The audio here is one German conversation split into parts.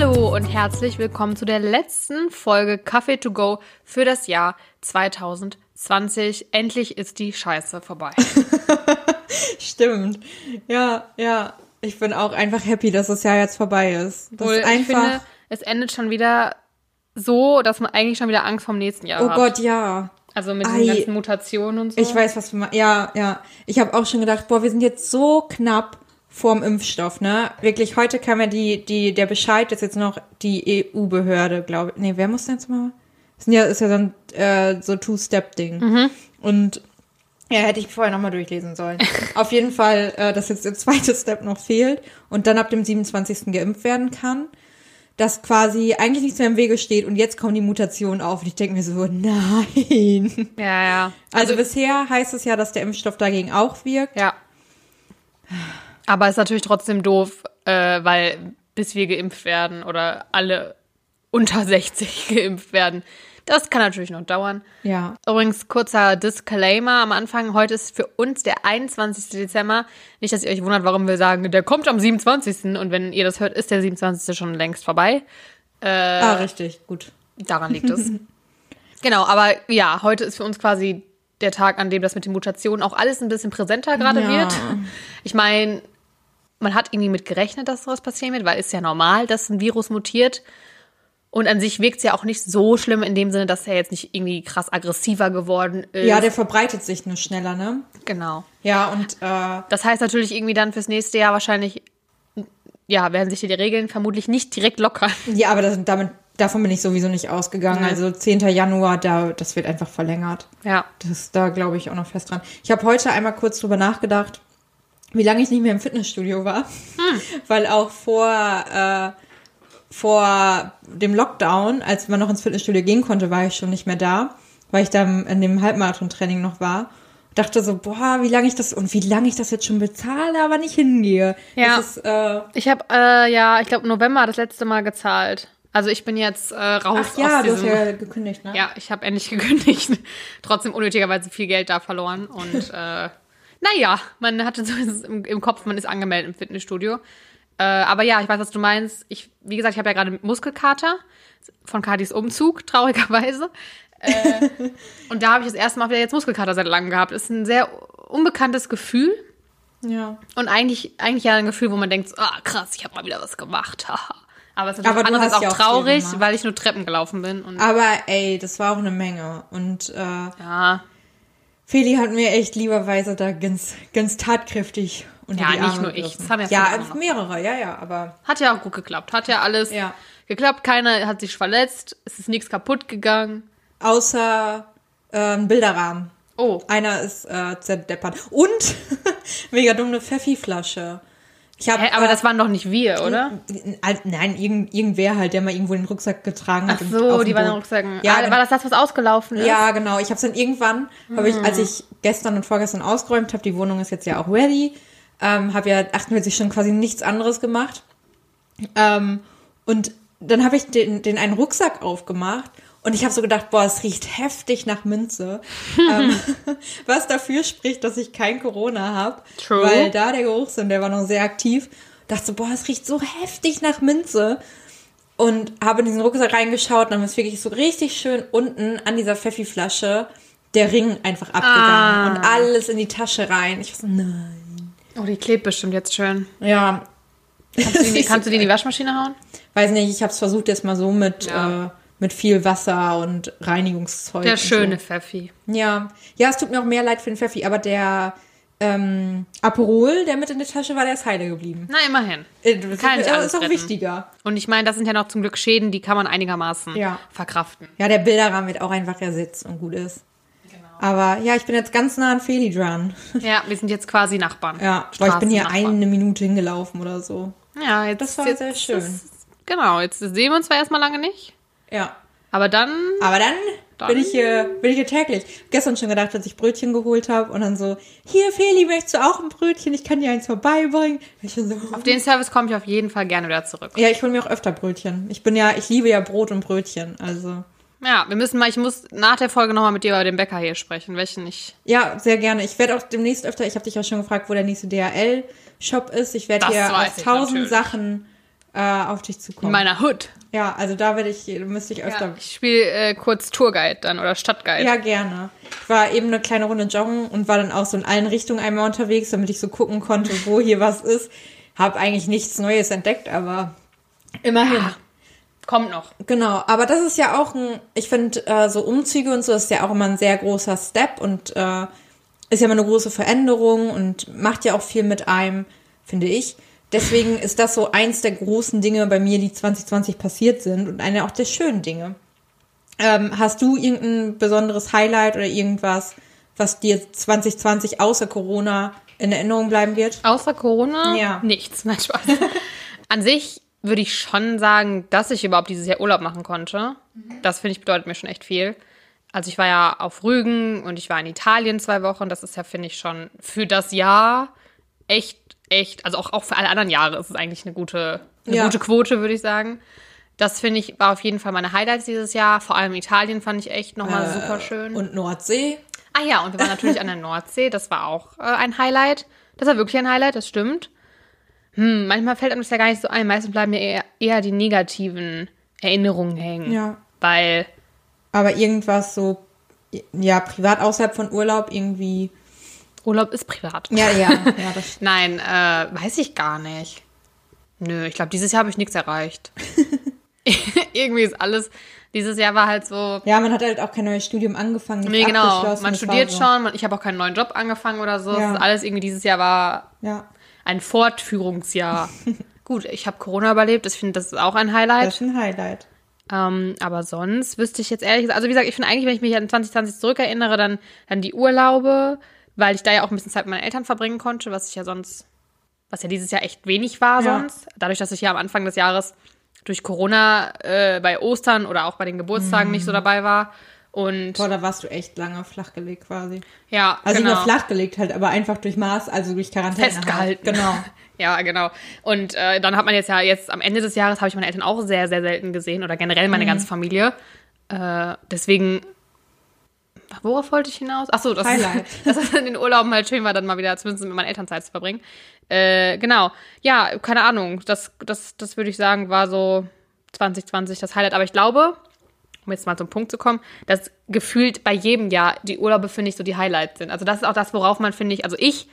Hallo und herzlich willkommen zu der letzten Folge Kaffee to go für das Jahr 2020. Endlich ist die Scheiße vorbei. Stimmt. Ja, ja. Ich bin auch einfach happy, dass das Jahr jetzt vorbei ist. Das Obwohl, ist einfach. ich finde, es endet schon wieder so, dass man eigentlich schon wieder Angst vom nächsten Jahr oh hat. Gott, ja. Also mit Ei. ganzen Mutationen und so. Ich weiß, was du meinst. Ja, ja. Ich habe auch schon gedacht, boah, wir sind jetzt so knapp vorm Impfstoff, ne? Wirklich, heute kam ja die, die, der Bescheid, dass jetzt noch die EU-Behörde, glaube ich. Nee, wer muss denn jetzt mal? Das sind ja, ist ja so ein äh, so Two-Step-Ding. Und ja, hätte ich vorher nochmal durchlesen sollen. Auf jeden Fall, äh, dass jetzt der zweite Step noch fehlt und dann ab dem 27. geimpft werden kann. Dass quasi eigentlich nichts mehr im Wege steht und jetzt kommen die Mutationen auf. Und ich denke mir so, nein. Ja, ja. Also bisher heißt es ja, dass der Impfstoff dagegen auch wirkt. Ja. Aber ist natürlich trotzdem doof, äh, weil bis wir geimpft werden oder alle unter 60 geimpft werden, das kann natürlich noch dauern. Ja. Übrigens, kurzer Disclaimer am Anfang. Heute ist für uns der 21. Dezember. Nicht, dass ihr euch wundert, warum wir sagen, der kommt am 27. Und wenn ihr das hört, ist der 27. schon längst vorbei. ah, richtig, gut. Daran liegt es. genau, aber ja, heute ist für uns quasi der Tag, an dem das mit den Mutationen auch alles ein bisschen präsenter gerade Ja. wird. Ich meine, man hat irgendwie mit gerechnet, dass sowas passieren wird, weil es ja normal, dass ein Virus mutiert. Und an sich wirkt es ja auch nicht so schlimm in dem Sinne, dass er jetzt nicht irgendwie krass aggressiver geworden ist. Ja, der verbreitet sich nur schneller, ne? genau. Ja, und äh, Das heißt natürlich irgendwie dann fürs nächste Jahr wahrscheinlich, ja, werden sich die Regeln vermutlich nicht direkt lockern. ja, aber das, damit, davon bin ich sowieso nicht ausgegangen. Nein. Also 10. Januar, da, das wird einfach verlängert. Ja. Das, da glaube ich auch noch fest dran. Ich habe heute einmal kurz drüber nachgedacht, wie lange ich nicht mehr im Fitnessstudio war. Weil auch vor, äh, vor dem Lockdown, als man noch ins Fitnessstudio gehen konnte, war ich schon nicht mehr da, weil ich da in dem Halbmarathon-Training noch war. Dachte so, boah, wie lange ich das und wie lange ich das jetzt schon bezahle, aber nicht hingehe. Ja. Ist, äh, Ich habe, äh, ja, ich glaube, November das letzte Mal gezahlt. Also ich bin jetzt äh, raus ach ja, aus du hast ja gekündigt, ne? Ja, ich habe endlich gekündigt. Trotzdem unnötigerweise viel Geld da verloren. Und äh, naja, man hatte so im, im Kopf, man ist angemeldet im Fitnessstudio. Äh, aber ja, ich weiß, was du meinst. Ich, wie gesagt, ich habe ja gerade Muskelkater von Kadis Umzug, traurigerweise. Äh, und da habe ich das erste Mal wieder jetzt Muskelkater seit langem gehabt. Ist ein sehr unbekanntes Gefühl. ja. Und eigentlich, eigentlich ja ein Gefühl, wo man denkt, ah krass, ich habe mal wieder was gemacht. Aber es ist Aber andererseits auch ja auch traurig, weil ich nur Treppen gelaufen bin. Aber ey, das war auch eine Menge. Und äh, ja, Feli hat mir echt lieberweise da ganz, ganz tatkräftig unter Ja, die nicht nur ich, das haben ja ja mehrere, ja, ja, aber Hat ja auch gut geklappt. Hat ja alles Ja. geklappt. Keiner hat sich verletzt. Es ist nichts kaputt gegangen. außer äh, ein Bilderrahmen. Oh. Einer ist äh, zerdeppert. Und mega dumme Pfeffi-Flasche. Ich hab, Hä, aber äh, das waren doch nicht wir, oder? Nein, irgend, irgendwer halt, der mal irgendwo den Rucksack getragen Ach hat. und so, die waren in Boden- Rucksacken. Ja, ah, war das das, was ausgelaufen ist? Ja, genau. Ich habe es dann irgendwann, habe ich, als ich gestern und vorgestern ausgeräumt habe, die Wohnung ist jetzt ja auch ready, ähm, habe ja 48 Stunden quasi nichts anderes gemacht. Ähm, und dann habe ich den, den einen Rucksack aufgemacht und ich habe so gedacht, boah, es riecht heftig nach Minze. ähm, was dafür spricht, dass ich kein Corona habe. True. Weil da der Geruchssinn, der war noch sehr aktiv. Dachte so, boah, es riecht so heftig nach Minze und habe in diesen Rucksack reingeschaut und dann ist wirklich so richtig schön unten an dieser Pfeffi-Flasche der Ring einfach abgegangen Ah. und alles in die Tasche rein. Ich war so, nein. Oh, die klebt bestimmt jetzt schön. Ja. Kannst du die, kannst du die in die Waschmaschine hauen? Weiß nicht, ich habe es versucht jetzt mal so mit, Ja. äh, mit viel Wasser und Reinigungszeug. Der schöne Pfeffi. So. Ja. Ja, es tut mir auch mehr leid für den Pfeffi, aber der ähm, Aperol, der mit in der Tasche war, der ist heile geblieben. Na, immerhin. Äh, Das Kann ist, alles ist auch retten. wichtiger. Und ich meine, das sind ja noch zum Glück Schäden, die kann man einigermaßen Ja. verkraften. Ja, der Bilderrahmen wird auch einfach ersetzt und gut ist. Genau. Aber ja, ich bin jetzt ganz nah an Feli dran. Ja, wir sind jetzt quasi Nachbarn. Ja, weil ich bin hier eine Minute hingelaufen oder so. Ja, jetzt, Das war jetzt sehr schön. Ist, genau, jetzt sehen wir uns zwar erstmal lange nicht, Ja. aber dann. Aber dann, Dann- bin ich hier, bin ich hier täglich. Gestern schon gedacht, dass ich Brötchen geholt habe und dann so, hier Feli, möchtest du auch ein Brötchen? Ich kann dir eins vorbeibringen. Ich bin so, Auf den Service komme ich auf jeden Fall gerne wieder zurück. ja, ich hole mir auch öfter Brötchen. Ich bin ja, ich liebe ja Brot und Brötchen. Also Ja, wir müssen mal, ich muss nach der Folge nochmal mit dir über den Bäcker hier sprechen, welchen ich. ja, sehr gerne. Ich werde auch demnächst öfter. Ich habe dich ja schon gefragt, wo der nächste DHL-Shop ist. Ich werde hier ich tausend. Sachen äh, auf dich In zukommen. meiner Hood. Ja, also da werde ich, müsste ich öfter. Ja, ich spiele äh, kurz Tourguide dann oder Stadtguide. Ja, gerne. Ich war eben eine kleine Runde joggen und war dann auch so in allen Richtungen einmal unterwegs, damit ich so gucken konnte, wo hier was ist. Hab eigentlich nichts Neues entdeckt, aber immerhin. Kommt noch. Genau, aber das ist ja auch ein, ich finde, äh, so Umzüge und so ist ja auch immer ein sehr großer Step und äh, ist ja immer eine große Veränderung und macht ja auch viel mit einem, finde ich. Deswegen ist das so eins der großen Dinge bei mir, die 2020 passiert sind und eine auch der schönen Dinge. Ähm, hast du irgendein besonderes Highlight oder irgendwas, was dir 2020 außer Corona in Erinnerung bleiben wird? Außer Corona? Ja. Nichts. Nein, Spaß. An sich würde ich schon sagen, dass ich überhaupt dieses Jahr Urlaub machen konnte. Das finde ich bedeutet mir schon echt viel. Also ich war ja auf Rügen und ich war in Italien zwei Wochen. Das ist ja, finde ich, schon für das Jahr echt, echt, also auch, auch für alle anderen Jahre ist es eigentlich eine gute, eine Ja. gute Quote, würde ich sagen. Das finde ich, war auf jeden Fall meine Highlights dieses Jahr. Vor allem Italien fand ich echt nochmal super schön. Äh, Und Nordsee? Ah ja, und wir waren natürlich an der Nordsee. Das war auch äh, ein Highlight. Das war wirklich ein Highlight, das stimmt. Hm, manchmal fällt einem das ja gar nicht so ein. Meistens bleiben mir eher, eher die negativen Erinnerungen hängen. Ja. Weil, Aber irgendwas so, ja, privat außerhalb von Urlaub irgendwie. Urlaub ist privat. Ja, ja, ja, Nein, äh, weiß ich gar nicht. Nö, ich glaube, dieses Jahr habe ich nichts erreicht. Irgendwie ist alles, dieses Jahr war halt so, Ja, man hat halt auch kein neues Studium angefangen. nee, genau, man studiert so. schon, man, ich habe auch keinen neuen Job angefangen oder so. Ja. Das ist alles irgendwie dieses Jahr war Ja, ein Fortführungsjahr. Gut, ich habe Corona überlebt, ich finde, das ist auch ein Highlight. das ist ein Highlight. Ähm, aber sonst wüsste ich jetzt ehrlich gesagt, also wie gesagt, ich finde eigentlich, wenn ich mich an 2020 zurückerinnere, dann, dann die Urlaube, weil ich da ja auch ein bisschen Zeit mit meinen Eltern verbringen konnte, was ich ja sonst, was ja dieses Jahr echt wenig war Ja. sonst. Dadurch, dass ich ja am Anfang des Jahres durch Corona äh, bei Ostern oder auch bei den Geburtstagen nicht so dabei war. Und Boah, da warst du echt lange flachgelegt quasi. ja, Also genau. nur flachgelegt halt, aber einfach durch Maß, also durch Quarantäne. festgehalten. Halt. Genau. ja, genau. Und äh, dann hat man jetzt ja, jetzt am Ende des Jahres habe ich meine Eltern auch sehr, sehr selten gesehen oder generell Mhm. meine ganze Familie. Äh, deswegen, worauf wollte ich hinaus? Ach so, das Highlight. ist, dass es in den Urlauben halt schön war, dann mal wieder zumindest mit meinen Eltern Zeit zu verbringen. Äh, genau. Ja, keine Ahnung. Das, das, das würde ich sagen, war so 2020 das Highlight. Aber ich glaube, um jetzt mal zum Punkt zu kommen, dass gefühlt bei jedem Jahr die Urlaube, finde ich, so die Highlights sind. Also das ist auch das, worauf man, finde ich, also ich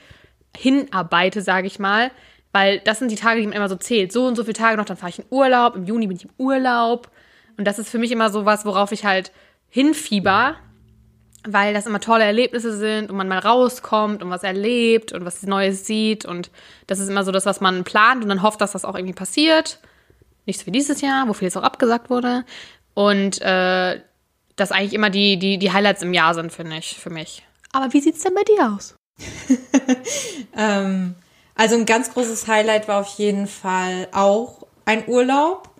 hinarbeite, sage ich mal, weil das sind die Tage, die man immer so zählt. So und so viele Tage noch, dann fahre ich in Urlaub, im Juni bin ich im Urlaub. Und das ist für mich immer so was, worauf ich halt hinfieber, weil das immer tolle Erlebnisse sind und man mal rauskommt und was erlebt und was Neues sieht. Und das ist immer so das, was man plant und dann hofft, dass das auch irgendwie passiert. Nicht so wie dieses Jahr, wo vieles auch abgesagt wurde. Und äh, das eigentlich immer die, die, die Highlights im Jahr sind, finde ich, für mich. Aber wie sieht's denn bei dir aus? Ähm, also ein ganz großes Highlight war auf jeden Fall auch ein Urlaub.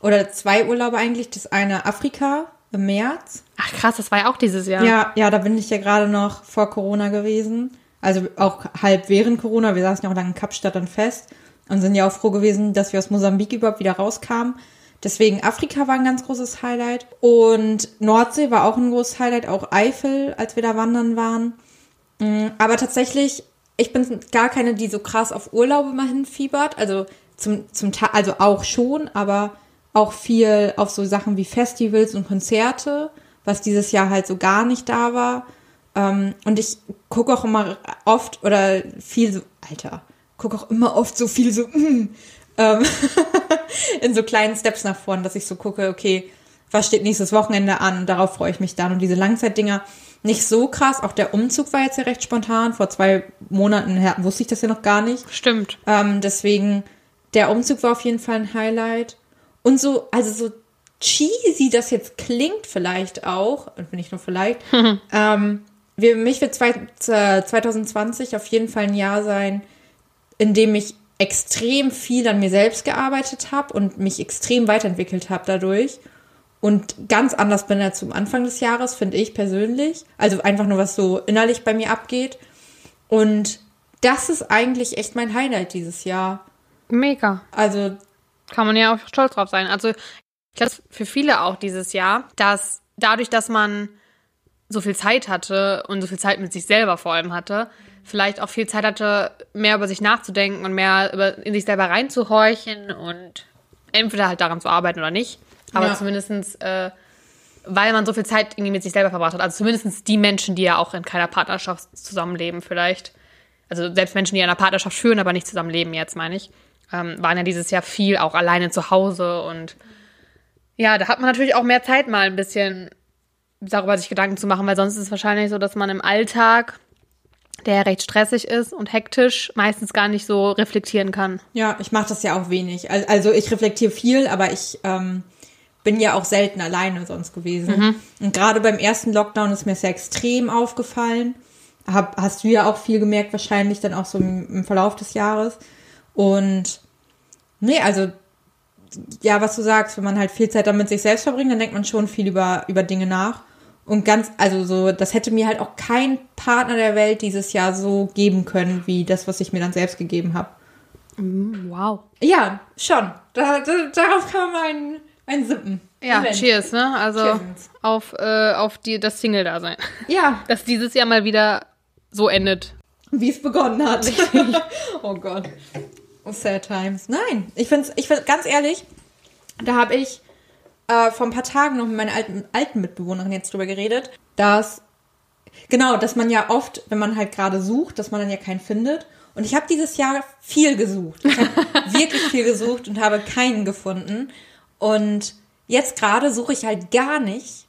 Oder zwei Urlaube eigentlich. Das eine Afrika im März. Ach krass, das war ja auch dieses Jahr. Ja, ja, da bin ich ja gerade noch vor Corona gewesen. Also auch halb während Corona. Wir saßen ja auch lange in Kapstadt dann fest und sind ja auch froh gewesen, dass wir aus Mosambik überhaupt wieder rauskamen. Deswegen Afrika war ein ganz großes Highlight. Und Nordsee war auch ein großes Highlight, auch Eifel, als wir da wandern waren. Mm, Aber tatsächlich, ich bin gar keine, die so krass auf Urlaube mal hinfiebert. Also zum, zum Teil, also auch schon, aber auch viel auf so Sachen wie Festivals und Konzerte, was dieses Jahr halt so gar nicht da war. Ähm, und ich gucke auch immer oft oder viel so, Alter, gucke auch immer oft so viel so, mm, ähm, in so kleinen Steps nach vorn, dass ich so gucke, okay, was steht nächstes Wochenende an und darauf freue ich mich dann. Und diese Langzeitdinger nicht so krass. Auch der Umzug war jetzt ja recht spontan. Vor zwei Monaten her wusste ich das ja noch gar nicht. Stimmt. Ähm, deswegen, der Umzug war auf jeden Fall ein Highlight. Und so, also so cheesy das jetzt klingt vielleicht auch, und nicht nur vielleicht, ähm, wir, mich wird zwei, äh, 2020 auf jeden Fall ein Jahr sein, in dem ich extrem viel an mir selbst gearbeitet habe und mich extrem weiterentwickelt habe dadurch und ganz anders bin als zum Anfang des Jahres, finde ich persönlich. Also einfach nur, was so innerlich bei mir abgeht. Und das ist eigentlich echt mein Highlight dieses Jahr. Mega. Also, Kann man ja auch stolz drauf sein. Also, ich glaube, für viele auch dieses Jahr, dass dadurch, dass man so viel Zeit hatte und so viel Zeit mit sich selber vor allem hatte, vielleicht auch viel Zeit hatte, mehr über sich nachzudenken und mehr über, in sich selber reinzuhorchen und entweder halt daran zu arbeiten oder nicht. Aber Ja. zumindestens, äh, weil man so viel Zeit irgendwie mit sich selber verbracht hat. Also zumindestens die Menschen, die ja auch in keiner Partnerschaft zusammenleben vielleicht. Also selbst Menschen, die in einer Partnerschaft führen, aber nicht zusammenleben jetzt, meine ich. Ähm, waren ja dieses Jahr viel auch alleine zu Hause und ja, da hat man natürlich auch mehr Zeit mal ein bisschen darüber sich Gedanken zu machen, weil sonst ist es wahrscheinlich so, dass man im Alltag, der recht stressig ist und hektisch, meistens gar nicht so reflektieren kann. Ja, ich mache das ja auch wenig. Al- Also ich reflektiere viel, aber ich ähm, bin ja auch selten alleine sonst gewesen. Und gerade beim ersten Lockdown ist mir sehr extrem aufgefallen. Hab, hast du ja auch viel gemerkt, wahrscheinlich dann auch so im, im Verlauf des Jahres. Und nee, also ja, was du sagst, wenn man halt viel Zeit damit sich selbst verbringt, dann denkt man schon viel über, über Dinge nach. Und ganz, also so, das hätte mir halt auch kein Partner der Welt dieses Jahr so geben können, wie das, was ich mir dann selbst gegeben habe. Wow. Ja, schon. Da, da, darauf kann man mal ein, ein Sippen. Ja, Event. cheers, ne? Also Cheers. auf, äh, auf die, das Single-Dasein. Ja, Dass dieses Jahr mal wieder so endet. wie es begonnen hat. oh Gott. Sad times. Nein, ich finde ich find, ganz ehrlich, da habe ich äh, vor ein paar Tagen noch mit meiner alten, alten Mitbewohnerin jetzt drüber geredet, dass, genau, dass man ja oft, wenn man halt gerade sucht, dass man dann ja keinen findet. Und ich habe dieses Jahr viel gesucht. Ich habe wirklich viel gesucht und habe keinen gefunden. Und jetzt gerade suche ich halt gar nicht.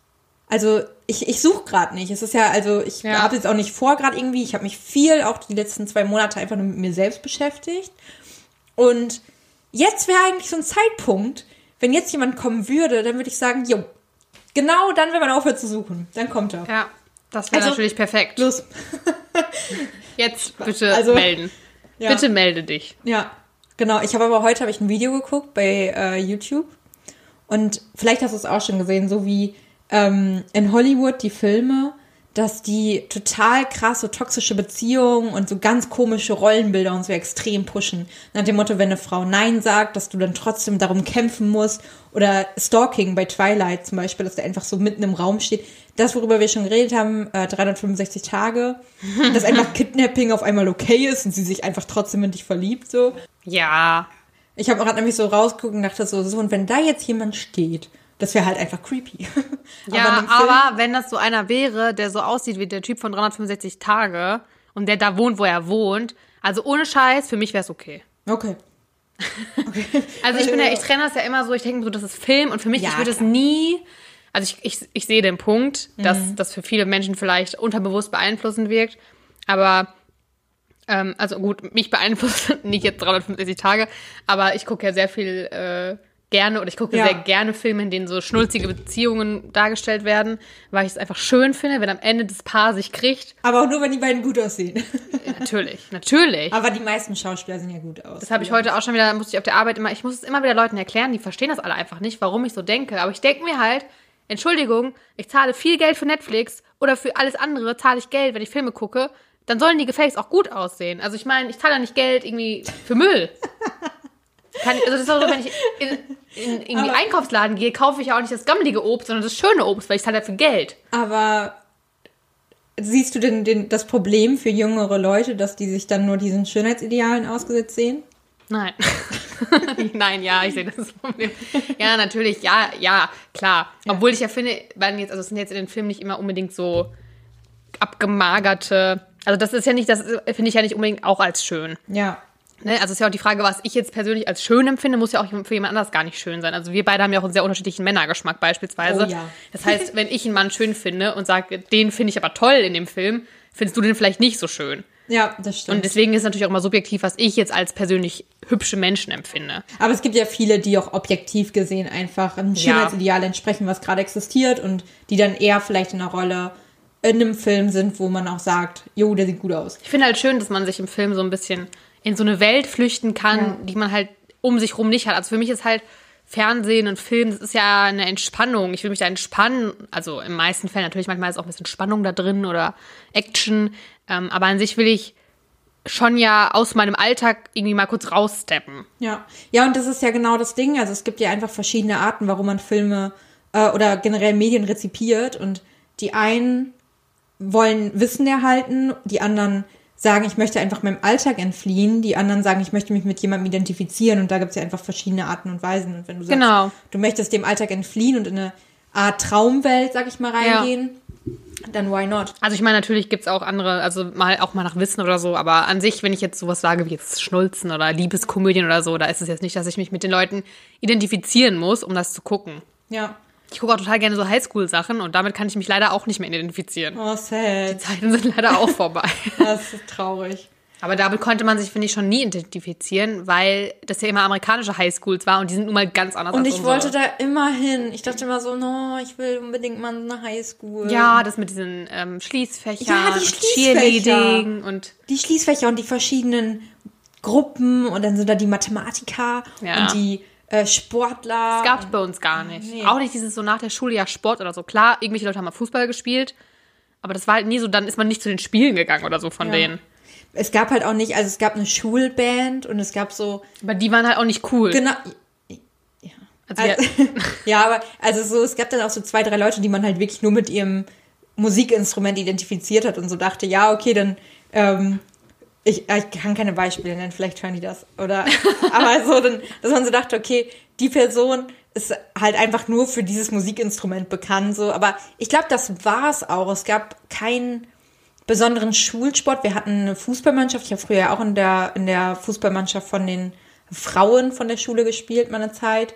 Also ich, ich suche gerade nicht. Es ist ja, also ich Ja. habe jetzt auch nicht vor gerade irgendwie. Ich habe mich viel, auch die letzten zwei Monate einfach nur mit mir selbst beschäftigt. Und jetzt wäre eigentlich so ein Zeitpunkt, wenn jetzt jemand kommen würde, dann würde ich sagen, jo, genau dann, wenn man aufhört zu suchen, dann kommt er. Ja, das wäre Also- natürlich perfekt. Los. Jetzt bitte Also- melden. Ja. Bitte melde dich. Ja, genau. Ich habe aber heute habe ich ein Video geguckt bei äh, YouTube und vielleicht hast du es auch schon gesehen, so wie ähm, in Hollywood die Filme, dass die total krasse toxische Beziehungen und so ganz komische Rollenbilder und so extrem pushen. Nach dem Motto, wenn eine Frau Nein sagt, dass du dann trotzdem darum kämpfen musst. Oder Stalking bei Twilight zum Beispiel, dass der einfach so mitten im Raum steht. Das, worüber wir schon geredet haben, äh, 365 Tage, dass einfach Kidnapping auf einmal okay ist und sie sich einfach trotzdem in dich verliebt, so. Ja. Ich habe gerade nämlich so rausgeguckt und dachte so, so, und wenn da jetzt jemand steht, das wäre halt einfach creepy. Ja, Film- aber wenn das so einer wäre, der so aussieht wie der Typ von 365 Tage und der da wohnt, wo er wohnt, also ohne Scheiß, für mich wäre es okay. Okay. Also ich bin ja, ich trenne das ja immer so, ich denke so, das ist Film und für mich, Ja, ich würde es. Mhm. nie, also ich, ich, ich sehe den Punkt, dass das für viele Menschen vielleicht unterbewusst beeinflussend wirkt, aber ähm, also gut, mich beeinflusst nicht jetzt 365 Tage, aber ich gucke ja sehr viel äh, gerne oder ich gucke Ja. sehr gerne Filme, in denen so schnulzige Beziehungen dargestellt werden, weil ich es einfach schön finde, wenn am Ende das Paar sich kriegt. Aber auch nur, wenn die beiden gut aussehen. Natürlich, natürlich. Aber die meisten Schauspieler sehen ja gut aus. Das habe ich heute auch schon wieder, musste ich auf der Arbeit immer, ich muss es immer wieder Leuten erklären, die verstehen das alle einfach nicht, warum ich so denke. Aber ich denke mir halt, Entschuldigung, ich zahle viel Geld für Netflix oder für alles andere zahle ich Geld, wenn ich Filme gucke, dann sollen die gefälligst auch gut aussehen. Also ich meine, ich zahle ja nicht Geld irgendwie für Müll. Kann also das ist auch so, wenn ich in, in irgendwie Aber- Einkaufsladen gehe, kaufe ich ja auch nicht das gammelige Obst, sondern das schöne Obst, weil ich zahle dafür Geld. Aber siehst du denn den, das Problem für jüngere Leute, dass die sich dann nur diesen Schönheitsidealen ausgesetzt sehen? Nein. Nein, ja, ich sehe das Problem. Ja, natürlich, ja, ja, klar. Obwohl ich ja finde, weil jetzt, also es sind jetzt in den Filmen nicht immer unbedingt so abgemagerte. Also das ist ja nicht, das finde ich ja nicht unbedingt auch als schön. Ja. Ne? Also es ist ja auch die Frage, was ich jetzt persönlich als schön empfinde, muss ja auch für jemand anders gar nicht schön sein. Also wir beide haben ja auch einen sehr unterschiedlichen Männergeschmack beispielsweise. Oh ja. Das heißt, wenn ich einen Mann schön finde und sage, den finde ich aber toll in dem Film, findest du den vielleicht nicht so schön. Ja, das stimmt. Und deswegen ist es natürlich auch immer subjektiv, was ich jetzt als persönlich hübsche Menschen empfinde. Aber es gibt ja viele, die auch objektiv gesehen einfach einem Ja. Schönheitsideal entsprechen, was gerade existiert und die dann eher vielleicht in einer Rolle in einem Film sind, wo man auch sagt, jo, der sieht gut aus. Ich finde halt schön, dass man sich im Film so ein bisschen in so eine Welt flüchten kann, Ja. die man halt um sich rum nicht hat. Also für mich ist halt Fernsehen und Film, das ist ja eine Entspannung. Ich will mich da entspannen. Also in meisten Fällen natürlich, manchmal ist auch ein bisschen Spannung da drin oder Action. Ähm, aber an sich will ich schon ja aus meinem Alltag irgendwie mal kurz raussteppen. Ja, ja, und das ist ja genau das Ding. Also es gibt ja einfach verschiedene Arten, warum man Filme äh, oder generell Medien rezipiert. Und die einen wollen Wissen erhalten, die anderen sagen, ich möchte einfach meinem Alltag entfliehen. Die anderen sagen, ich möchte mich mit jemandem identifizieren. Und da gibt es ja einfach verschiedene Arten und Weisen. Und wenn du sagst, Genau. du möchtest dem Alltag entfliehen und in eine Art Traumwelt, sag ich mal, reingehen, dann why not? Also ich meine, natürlich gibt's auch andere, also mal auch mal nach Wissen oder so, aber an sich, wenn ich jetzt sowas sage wie jetzt Schnulzen oder Liebeskomödien oder so, da ist es jetzt nicht, dass ich mich mit den Leuten identifizieren muss, um das zu gucken. Ja. Ich gucke auch total gerne so Highschool-Sachen und damit kann ich mich leider auch nicht mehr identifizieren. Oh, sad. Zeiten sind leider auch vorbei. Das ist traurig. Aber damit konnte man sich, finde ich, schon nie identifizieren, weil das ja immer amerikanische Highschools war und die sind nun mal ganz anders Und als ich unsere. wollte da immer hin. Ich dachte immer so, no, ich will unbedingt mal eine Highschool. Ja, das mit diesen ähm, Schließfächern Ja, die Schließfächer. Cheerleading und Die Schließfächer und die verschiedenen Gruppen und dann sind da die Mathematiker Ja. und die äh, Sportler. Das gab's bei uns gar nicht. Nee. Auch nicht dieses so nach der Schule ja Sport oder so. Klar, irgendwelche Leute haben mal Fußball gespielt, aber das war halt nie so, dann ist man nicht zu den Spielen gegangen oder so von Ja. denen. Es gab halt auch nicht, also es gab eine Schulband und es gab so, Aber die waren halt auch nicht cool. genau, Also wir, Also, ja, aber also so, es gab dann auch so zwei, drei Leute, die man halt wirklich nur mit ihrem Musikinstrument identifiziert hat und so dachte, ja, okay, dann, ähm, ich, ich kann keine Beispiele nennen, vielleicht hören die das. Oder aber so, dann, dass man so dachte, okay, die Person ist halt einfach nur für dieses Musikinstrument bekannt. So, aber ich glaube, das war's auch. Es gab keinen besonderen Schulsport. Wir hatten eine Fußballmannschaft. Ich habe früher ja auch in der, in der Fußballmannschaft von den Frauen von der Schule gespielt, meine Zeit.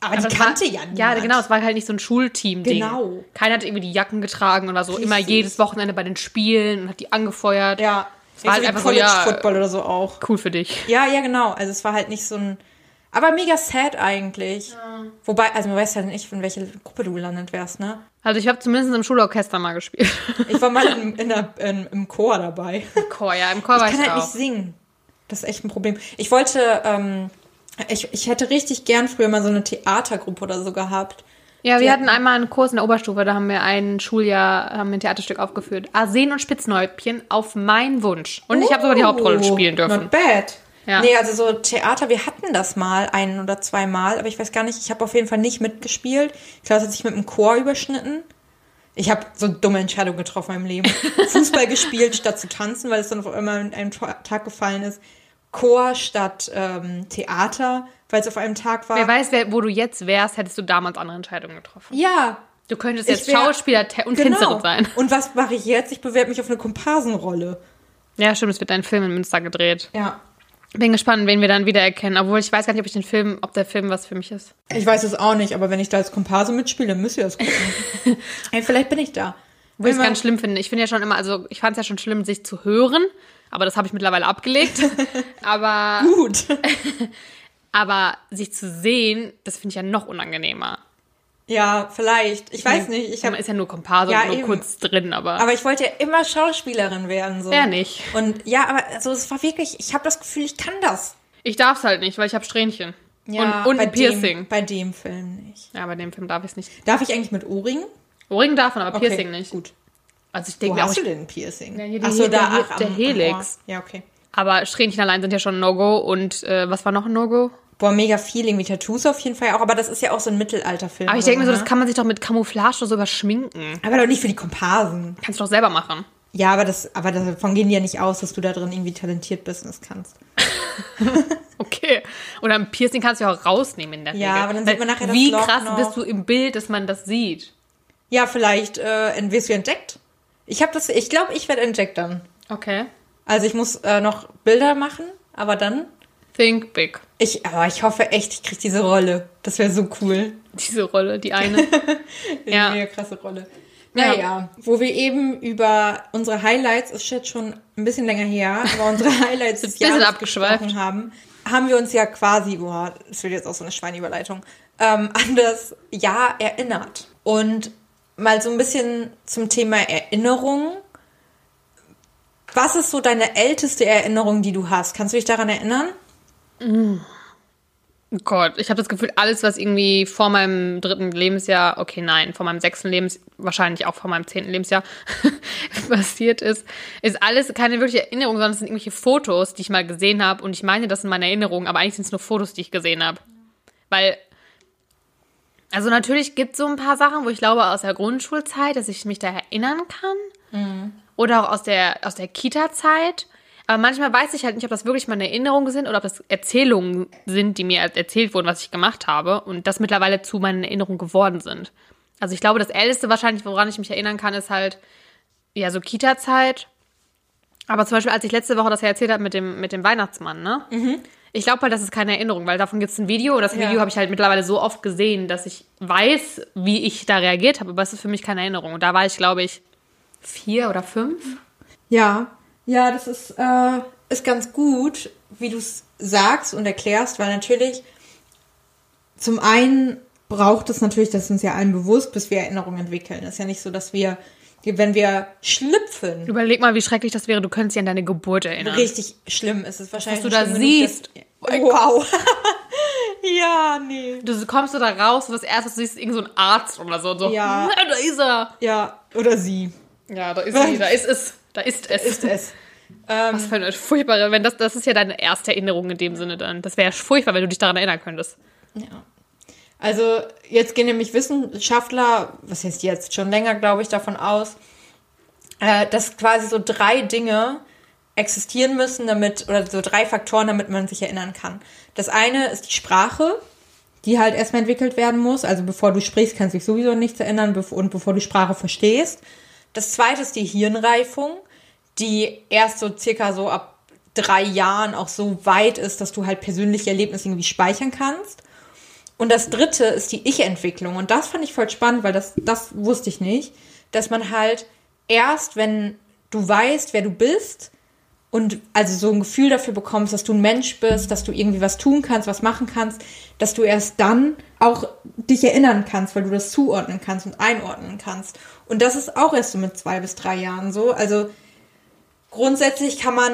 Aber, aber die kannte war, ja niemand. Ja, genau, es war halt nicht so ein Schulteam-Ding. Genau. Keiner hat irgendwie die Jacken getragen oder so. Immer Richtig. jedes Wochenende bei den Spielen und hat die angefeuert. Ja. Es war halt so einfach so, College ja, Football oder so auch. cool für dich. Ja, ja, genau. Also es war halt nicht so ein. Aber mega sad eigentlich. Wobei, also man weiß ja nicht, in welche Gruppe du gelandet wärst, ne? Also ich habe zumindest im Schulorchester mal gespielt. Ich war mal in, in der, in, im Chor dabei. Chor, ja, im Chor war Ich ich kann halt auch. nicht singen. Das ist echt ein Problem. Ich wollte, ähm, ich, ich hätte richtig gern früher mal so eine Theatergruppe oder so gehabt. Ja, wir hatten einmal einen Kurs in der Oberstufe, da haben wir ein Schuljahr haben ein Theaterstück aufgeführt. Arsen und Spitzenhäubchen auf meinen Wunsch. Und ich habe sogar die Hauptrolle Oh, spielen dürfen. Not bad. Ja. Nee, also so Theater, wir hatten das mal ein oder zweimal, aber ich weiß gar nicht, ich habe auf jeden Fall nicht mitgespielt. Ich glaube, das hat sich mit dem Chor überschnitten. Ich habe so eine dumme Entscheidung getroffen in meinem Leben. Fußball gespielt statt zu tanzen, weil es dann auf einmal an einem Ta- Tag gefallen ist. Chor statt ähm, Theater, weil es auf einem Tag war. Wer weiß, wer, wo du jetzt wärst, hättest du damals andere Entscheidungen getroffen. ja, Du könntest jetzt wär- Schauspieler und genau. Tänzerin sein. Und was mache ich jetzt? Ich bewerbe mich auf eine Komparsenrolle. Ja, stimmt, es wird ein Film in Münster gedreht. Ja. Bin gespannt, wen wir dann wiedererkennen. Obwohl ich weiß gar nicht, ob ich den Film, ob der Film was für mich ist. Ich weiß es auch nicht, aber wenn ich da als Komparse mitspiele, dann müsst ihr das gucken. Ey, vielleicht bin ich da. Wo ich es ganz schlimm finde. Ich finde ja schon immer, also ich fand es ja schon schlimm, sich zu hören, aber das habe ich mittlerweile abgelegt. aber, Gut. aber sich zu sehen, das finde ich ja noch unangenehmer. Ja, vielleicht. Ich weiß nicht. Ich Man hab, ist ja nur Komparse Ja, und nur eben. kurz drin, aber, aber ich wollte ja immer Schauspielerin werden. So. er nicht. Und ja, aber also, es war wirklich, ich habe das Gefühl, ich kann das. Ich darf es halt nicht, weil ich habe Strähnchen. Ja, und und bei ein Piercing. Dem, bei dem Film nicht. Ja, bei dem Film darf ich es nicht. Darf ich eigentlich mit Ohrringen? Ohrring darf man, aber Okay, Piercing nicht. Gut. Also ich Wo denke mir auch, hast ich, du denn ein Piercing? Ja, hier Ach so, da, der- ach, der am- am Helix. Ja, okay. aber Strähnchen allein sind ja schon ein No-Go. Und äh, was war noch ein No-Go? Boah, mega Feeling wie Tattoos auf jeden Fall auch, aber das ist ja auch so ein Mittelalterfilm. Aber ich denke mir so, das ne? kann man sich doch mit Camouflage oder so überschminken. Aber doch nicht für die Komparsen. Kannst du doch selber machen. Ja, aber das, aber davon gehen die ja nicht aus, dass du da drin irgendwie talentiert bist und das kannst. Okay. Oder ein Piercing kannst du ja auch rausnehmen in der Ja, Regel. aber dann sieht man nachher das Wie Loch krass noch. bist du im Bild, dass man das sieht? Ja, vielleicht äh, wirst du entdeckt. Ich habe das, ich glaube, ich werde dann. Okay. Also ich muss äh, noch Bilder machen, aber dann. Think big. Ich, aber ich hoffe echt, ich krieg diese Rolle. Das wäre so cool. Diese Rolle, die eine. Ja. Eine mega krasse Rolle. Ja. Naja, wo wir eben über unsere Highlights, ist jetzt schon ein bisschen länger her, aber unsere Highlights des Jahres abgeschweift. gesprochen haben, haben wir uns ja quasi, boah, das wird jetzt auch so eine Schweinüberleitung, ähm, an das Jahr erinnert. Und mal so ein bisschen zum Thema Erinnerung. Was ist so deine älteste Erinnerung, die du hast? Kannst du dich daran erinnern? Oh Gott, ich habe das Gefühl, alles, was irgendwie vor meinem dritten Lebensjahr, okay, nein, vor meinem sechsten Lebensjahr, wahrscheinlich auch vor meinem zehnten Lebensjahr passiert ist, ist alles keine wirkliche Erinnerung, sondern es sind irgendwelche Fotos, die ich mal gesehen habe. Und ich meine, das sind meine Erinnerungen, aber eigentlich sind es nur Fotos, die ich gesehen habe. Weil, also natürlich gibt es so ein paar Sachen, wo ich glaube aus der Grundschulzeit, dass ich mich da erinnern kann. oder auch aus der, aus der Kita-Zeit. Aber manchmal weiß ich halt nicht, ob das wirklich meine Erinnerungen sind oder ob das Erzählungen sind, die mir erzählt wurden, was ich gemacht habe und das mittlerweile zu meinen Erinnerungen geworden sind. Also ich glaube, das Älteste wahrscheinlich, woran ich mich erinnern kann, ist halt, ja, so Kita-Zeit. Aber zum Beispiel, als ich letzte Woche das ja erzählt habe mit dem, mit dem Weihnachtsmann, ne? Ich glaube halt, das ist keine Erinnerung, weil davon gibt es ein Video und das Ja. Video habe ich halt mittlerweile so oft gesehen, dass ich weiß, wie ich da reagiert habe, aber es ist für mich keine Erinnerung. Und da war ich, glaube ich, vier oder fünf. Ja, ja, das ist, äh, ist ganz gut, wie du es sagst und erklärst, weil natürlich zum einen braucht es natürlich, das ist uns ja allen bewusst, bis wir Erinnerungen entwickeln. Es ist ja nicht so, dass wir, wenn wir schlüpfen, Überleg mal, wie schrecklich das wäre, du könntest dich an deine Geburt erinnern. richtig schlimm ist es wahrscheinlich. Was du da genug, siehst. dass- Wow. ja, nee. Du kommst da raus und das erste, was du siehst, ist irgend so ein Arzt oder so. Und so Ja. da ist er. Ja, oder sie. Ja, da ist sie, da ist es. Da ist es. Ist es. Ähm, Was für eine furchtbare, wenn das, das ist ja deine erste Erinnerung in dem Sinne dann. Das wäre ja furchtbar, wenn du dich daran erinnern könntest. Ja. Also jetzt gehen nämlich Wissenschaftler, was heißt jetzt, schon länger, glaube ich, davon aus, äh, dass quasi so drei Dinge existieren müssen, damit, oder so drei Faktoren, damit man sich erinnern kann. Das eine ist die Sprache, die halt erstmal entwickelt werden muss. Also bevor du sprichst, kannst du dich sowieso nichts erinnern und bevor du Sprache verstehst. Das zweite ist die Hirnreifung, die erst so circa so ab drei Jahren auch so weit ist, dass du halt persönliche Erlebnisse irgendwie speichern kannst. Und das dritte ist die Ich-Entwicklung. Und das fand ich voll spannend, weil das, das wusste ich nicht, dass man halt erst, wenn du weißt, wer du bist und also so ein Gefühl dafür bekommst, dass du ein Mensch bist, dass du irgendwie was tun kannst, was machen kannst, dass du erst dann auch dich erinnern kannst, weil du das zuordnen kannst und einordnen kannst. Und das ist auch erst so mit zwei bis drei Jahren so. Also grundsätzlich kann man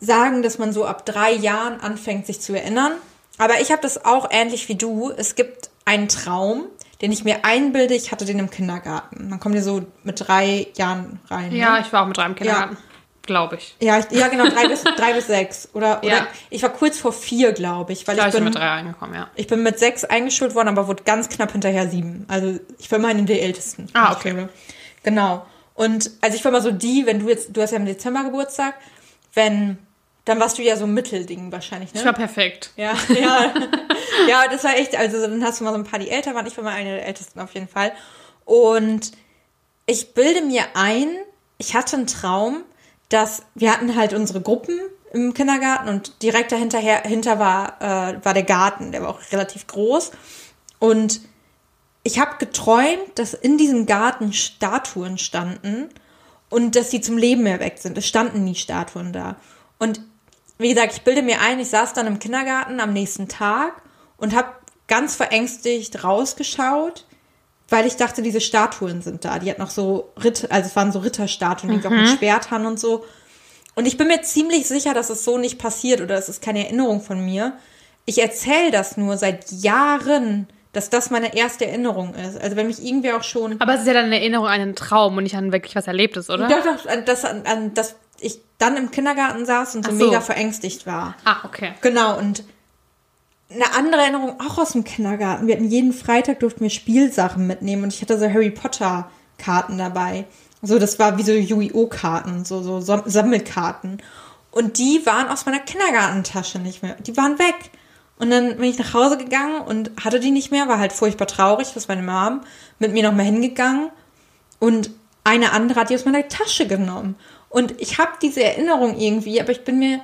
sagen, dass man so ab drei Jahren anfängt, sich zu erinnern. Aber ich habe das auch ähnlich wie du. Es gibt einen Traum, den ich mir einbilde, ich hatte den im Kindergarten. Man kommt ja so mit drei Jahren rein. ne? Ja, ich war auch mit drei im Kindergarten. Glaube ich. Ja, ich, ja genau, drei bis, drei bis sechs. Oder, oder Ja. ich war kurz vor vier, glaube ich. Weil Ich glaube, ich bin mit drei reingekommen, ja. ich bin mit sechs eingeschult worden, aber wurde ganz knapp hinterher sieben. Also ich war meine der Ältesten. Ah, okay. Schule. Genau. Und also ich war mal so die, wenn du jetzt, du hast ja im Dezember Geburtstag, wenn, dann warst du ja so ein Mittelding wahrscheinlich, ne? Ich war perfekt. Ja, ja. ja, das war echt, also dann hast du mal so ein paar, die älter waren. Ich war mal eine der ältesten auf jeden Fall. Und ich bilde mir ein, ich hatte einen Traum, dass wir hatten halt unsere Gruppen im Kindergarten und direkt dahinter hinter war, äh, war der Garten, der war auch relativ groß. Und ich habe geträumt, dass in diesem Garten Statuen standen und dass sie zum Leben erweckt sind. Es standen nie Statuen da. Und wie gesagt, ich bilde mir ein, ich saß dann im Kindergarten am nächsten Tag und habe ganz verängstigt rausgeschaut, weil ich dachte, diese Statuen sind da. Die hat noch so Ritter, also es waren so Ritterstatuen, die auch mit Schwertern und so. Und ich bin mir ziemlich sicher, dass es so nicht passiert oder es ist keine Erinnerung von mir. Ich erzähle das nur seit Jahren, dass das meine erste Erinnerung ist. Also wenn mich irgendwie auch schon Aber es ist ja dann eine Erinnerung an einen Traum und nicht an wirklich was Erlebtes, oder? Doch, doch, an- dass, an, an, dass ich dann im Kindergarten saß und so, so. mega verängstigt war. Ah, okay. Genau, und eine andere Erinnerung auch aus dem Kindergarten. Wir hatten jeden Freitag durften wir Spielsachen mitnehmen und ich hatte so Harry Potter Karten dabei. So, das war wie so Yu-Gi-Oh! Karten, so, so Sam- Sammelkarten. Und die waren aus meiner Kindergartentasche nicht mehr. Die waren weg. Und dann bin ich nach Hause gegangen und hatte die nicht mehr, war halt furchtbar traurig, dass meine Mom mit mir nochmal hingegangen. Und eine andere hat die aus meiner Tasche genommen. Und ich habe diese Erinnerung irgendwie, aber ich bin mir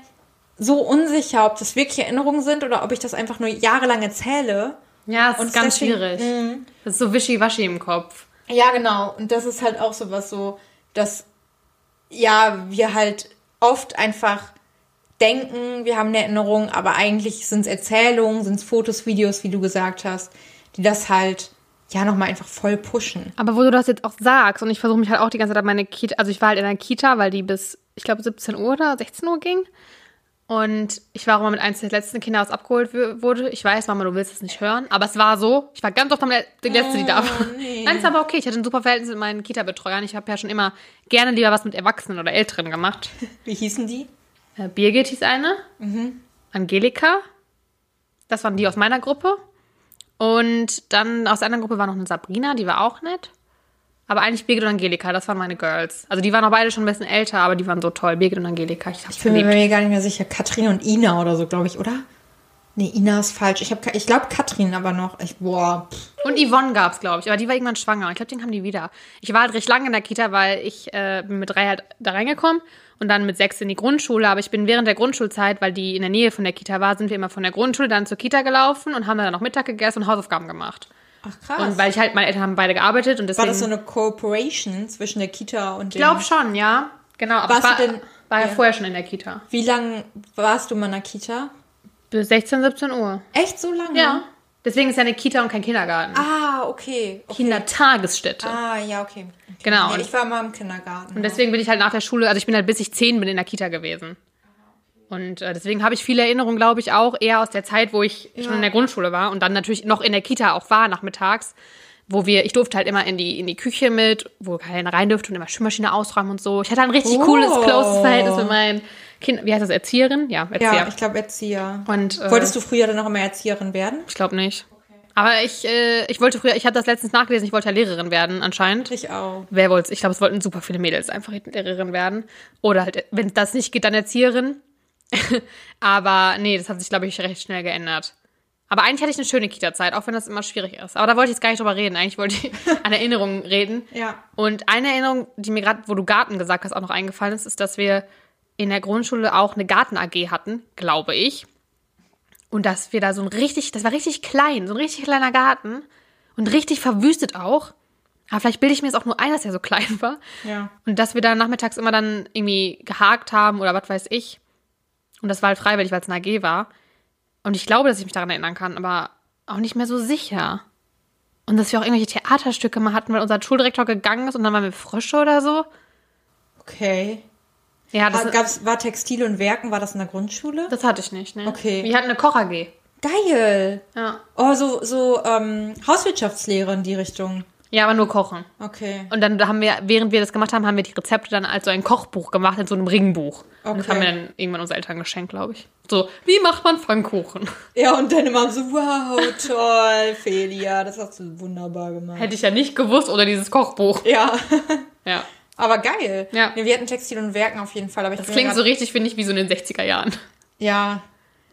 so unsicher, ob das wirklich Erinnerungen sind oder ob ich das einfach nur jahrelang erzähle. Ja, es Und ist ganz deswegen- schwierig. Mhm. Das ist so wischiwaschi im Kopf. Ja, genau. Und das ist halt auch so was so, dass ja, wir halt oft einfach denken, wir haben eine Erinnerung, aber eigentlich sind es Erzählungen, sind es Fotos, Videos, wie du gesagt hast, die das halt ja nochmal einfach voll pushen. Aber wo du das jetzt auch sagst, und ich versuche mich halt auch die ganze Zeit an meine Kita, also ich war halt in einer Kita, weil die bis, ich glaube, 17 Uhr oder 16 Uhr ging. Und ich war auch immer mit eins der letzten Kinder, was abgeholt wurde. Ich weiß, Mama, du willst es nicht hören, aber es war so. Ich war ganz oft am Le- die Letzte, die da war. Nein, ist aber okay. Ich hatte ein super Verhältnis mit meinen Kita-Betreuern. Ich habe ja schon immer gerne lieber was mit Erwachsenen oder Älteren gemacht. Wie hießen die? Äh, Birgit hieß eine. Angelika. Das waren die aus meiner Gruppe. Und dann aus der anderen Gruppe war noch eine Sabrina, die war auch nett. Aber eigentlich Birgit und Angelika, das waren meine Girls. Also die waren auch beide schon ein bisschen älter, aber die waren so toll. Birgit und Angelika, ich Ich bin mir, verliebt. mir gar nicht mehr sicher. Katrin und Ina oder so, glaube ich, oder? Nee, Ina ist falsch. Ich, hab, ich glaube Katrin aber noch. Ich, boah. Und Yvonne gab's, glaube ich, aber die war irgendwann schwanger. Ich glaube, den haben die wieder. Ich war halt recht lange in der Kita, weil ich äh, bin mit drei halt da reingekommen und dann mit sechs in die Grundschule. Aber ich bin während der Grundschulzeit, weil die in der Nähe von der Kita war, sind wir immer von der Grundschule dann zur Kita gelaufen und haben dann noch Mittag gegessen und Hausaufgaben gemacht. Ach krass. Und weil ich halt, meine Eltern haben beide gearbeitet und deswegen. war das so eine Cooperation zwischen der Kita und dem... ich glaube schon, ja. Genau, aber Warst ich war, du denn- war ja, ja. vorher schon in der Kita. Wie lange warst du mal in der Kita? Bis 16, 17 Uhr. Echt so lange? Ja. Deswegen ist ja eine Kita und kein Kindergarten. Ah, okay. okay. Kindertagesstätte. Ah, ja, okay. okay. Genau. Nee, ich war mal im Kindergarten. Und deswegen bin ich halt nach der Schule, also ich bin halt bis ich zehn bin in der Kita gewesen. Und äh, deswegen habe ich viele Erinnerungen, glaube ich, auch eher aus der Zeit, wo ich schon in der Grundschule war und dann natürlich noch in der Kita auch war nachmittags, wo wir, ich durfte halt immer in die, in die Küche mit, wo keiner rein durfte und immer Spülmaschine ausräumen und so. Ich hatte ein richtig Oh. cooles, closes Verhältnis mit meinen Kindern. Wie heißt das, Erzieherin? Ja, Erzieher. ja, ich glaube Erzieher. und, äh, Wolltest du früher dann noch immer Erzieherin werden? Ich glaube nicht. Aber ich, äh, ich wollte früher, ich habe das letztens nachgelesen, ich wollte ja Lehrerin werden anscheinend. Ich auch. Wer wollte Ich glaube, es wollten super viele Mädels einfach Lehrerin werden. Oder halt, wenn das nicht geht, dann Erzieherin. Aber nee, das hat sich, glaube ich, recht schnell geändert. Aber eigentlich hatte ich eine schöne Kita-Zeit, auch wenn das immer schwierig ist. Aber da wollte ich jetzt gar nicht drüber reden. Eigentlich wollte ich an Erinnerungen reden. Ja. Und eine Erinnerung, die mir gerade, wo du Garten gesagt hast, auch noch eingefallen ist, ist, dass wir in der Grundschule auch eine Garten-AG hatten, glaube ich. Und dass wir da so ein richtig, das war richtig klein, so ein richtig kleiner Garten. Und richtig verwüstet auch. Aber vielleicht bilde ich mir es auch nur ein, dass er so klein war. Ja. Und dass wir da nachmittags immer dann irgendwie gehakt haben oder was weiß ich. Und das war halt freiwillig, weil es eine AG war. Und ich glaube, dass ich mich daran erinnern kann, aber auch nicht mehr so sicher. Und dass wir auch irgendwelche Theaterstücke mal hatten, weil unser Schuldirektor gegangen ist und dann waren wir Frösche oder so. Okay. Ja, das, War, gab's, war Textil und Werken, war das in der Grundschule? das hatte ich nicht, ne? Okay. Wir hatten eine Koch-AG. Geil. Ja. Oh, so, so ähm, Hauswirtschaftslehre in die Richtung. Ja, aber nur kochen. Okay. Und dann haben wir, während wir das gemacht haben, haben wir die Rezepte dann als so ein Kochbuch gemacht, in so einem Ringbuch. Und das Okay. haben wir dann irgendwann unseren Eltern geschenkt, glaube ich. So, wie macht man Pfannkuchen? Ja, und dann immer so, wow, toll, Felia, das hast du wunderbar gemacht. Hätte ich ja nicht gewusst oder dieses Kochbuch. Ja, Ja. Aber geil. Ja. Nee, wir hatten Textil und Werken auf jeden Fall. Aber ich Das klingt so richtig, finde ich, wie so in den 60er Jahren. Ja.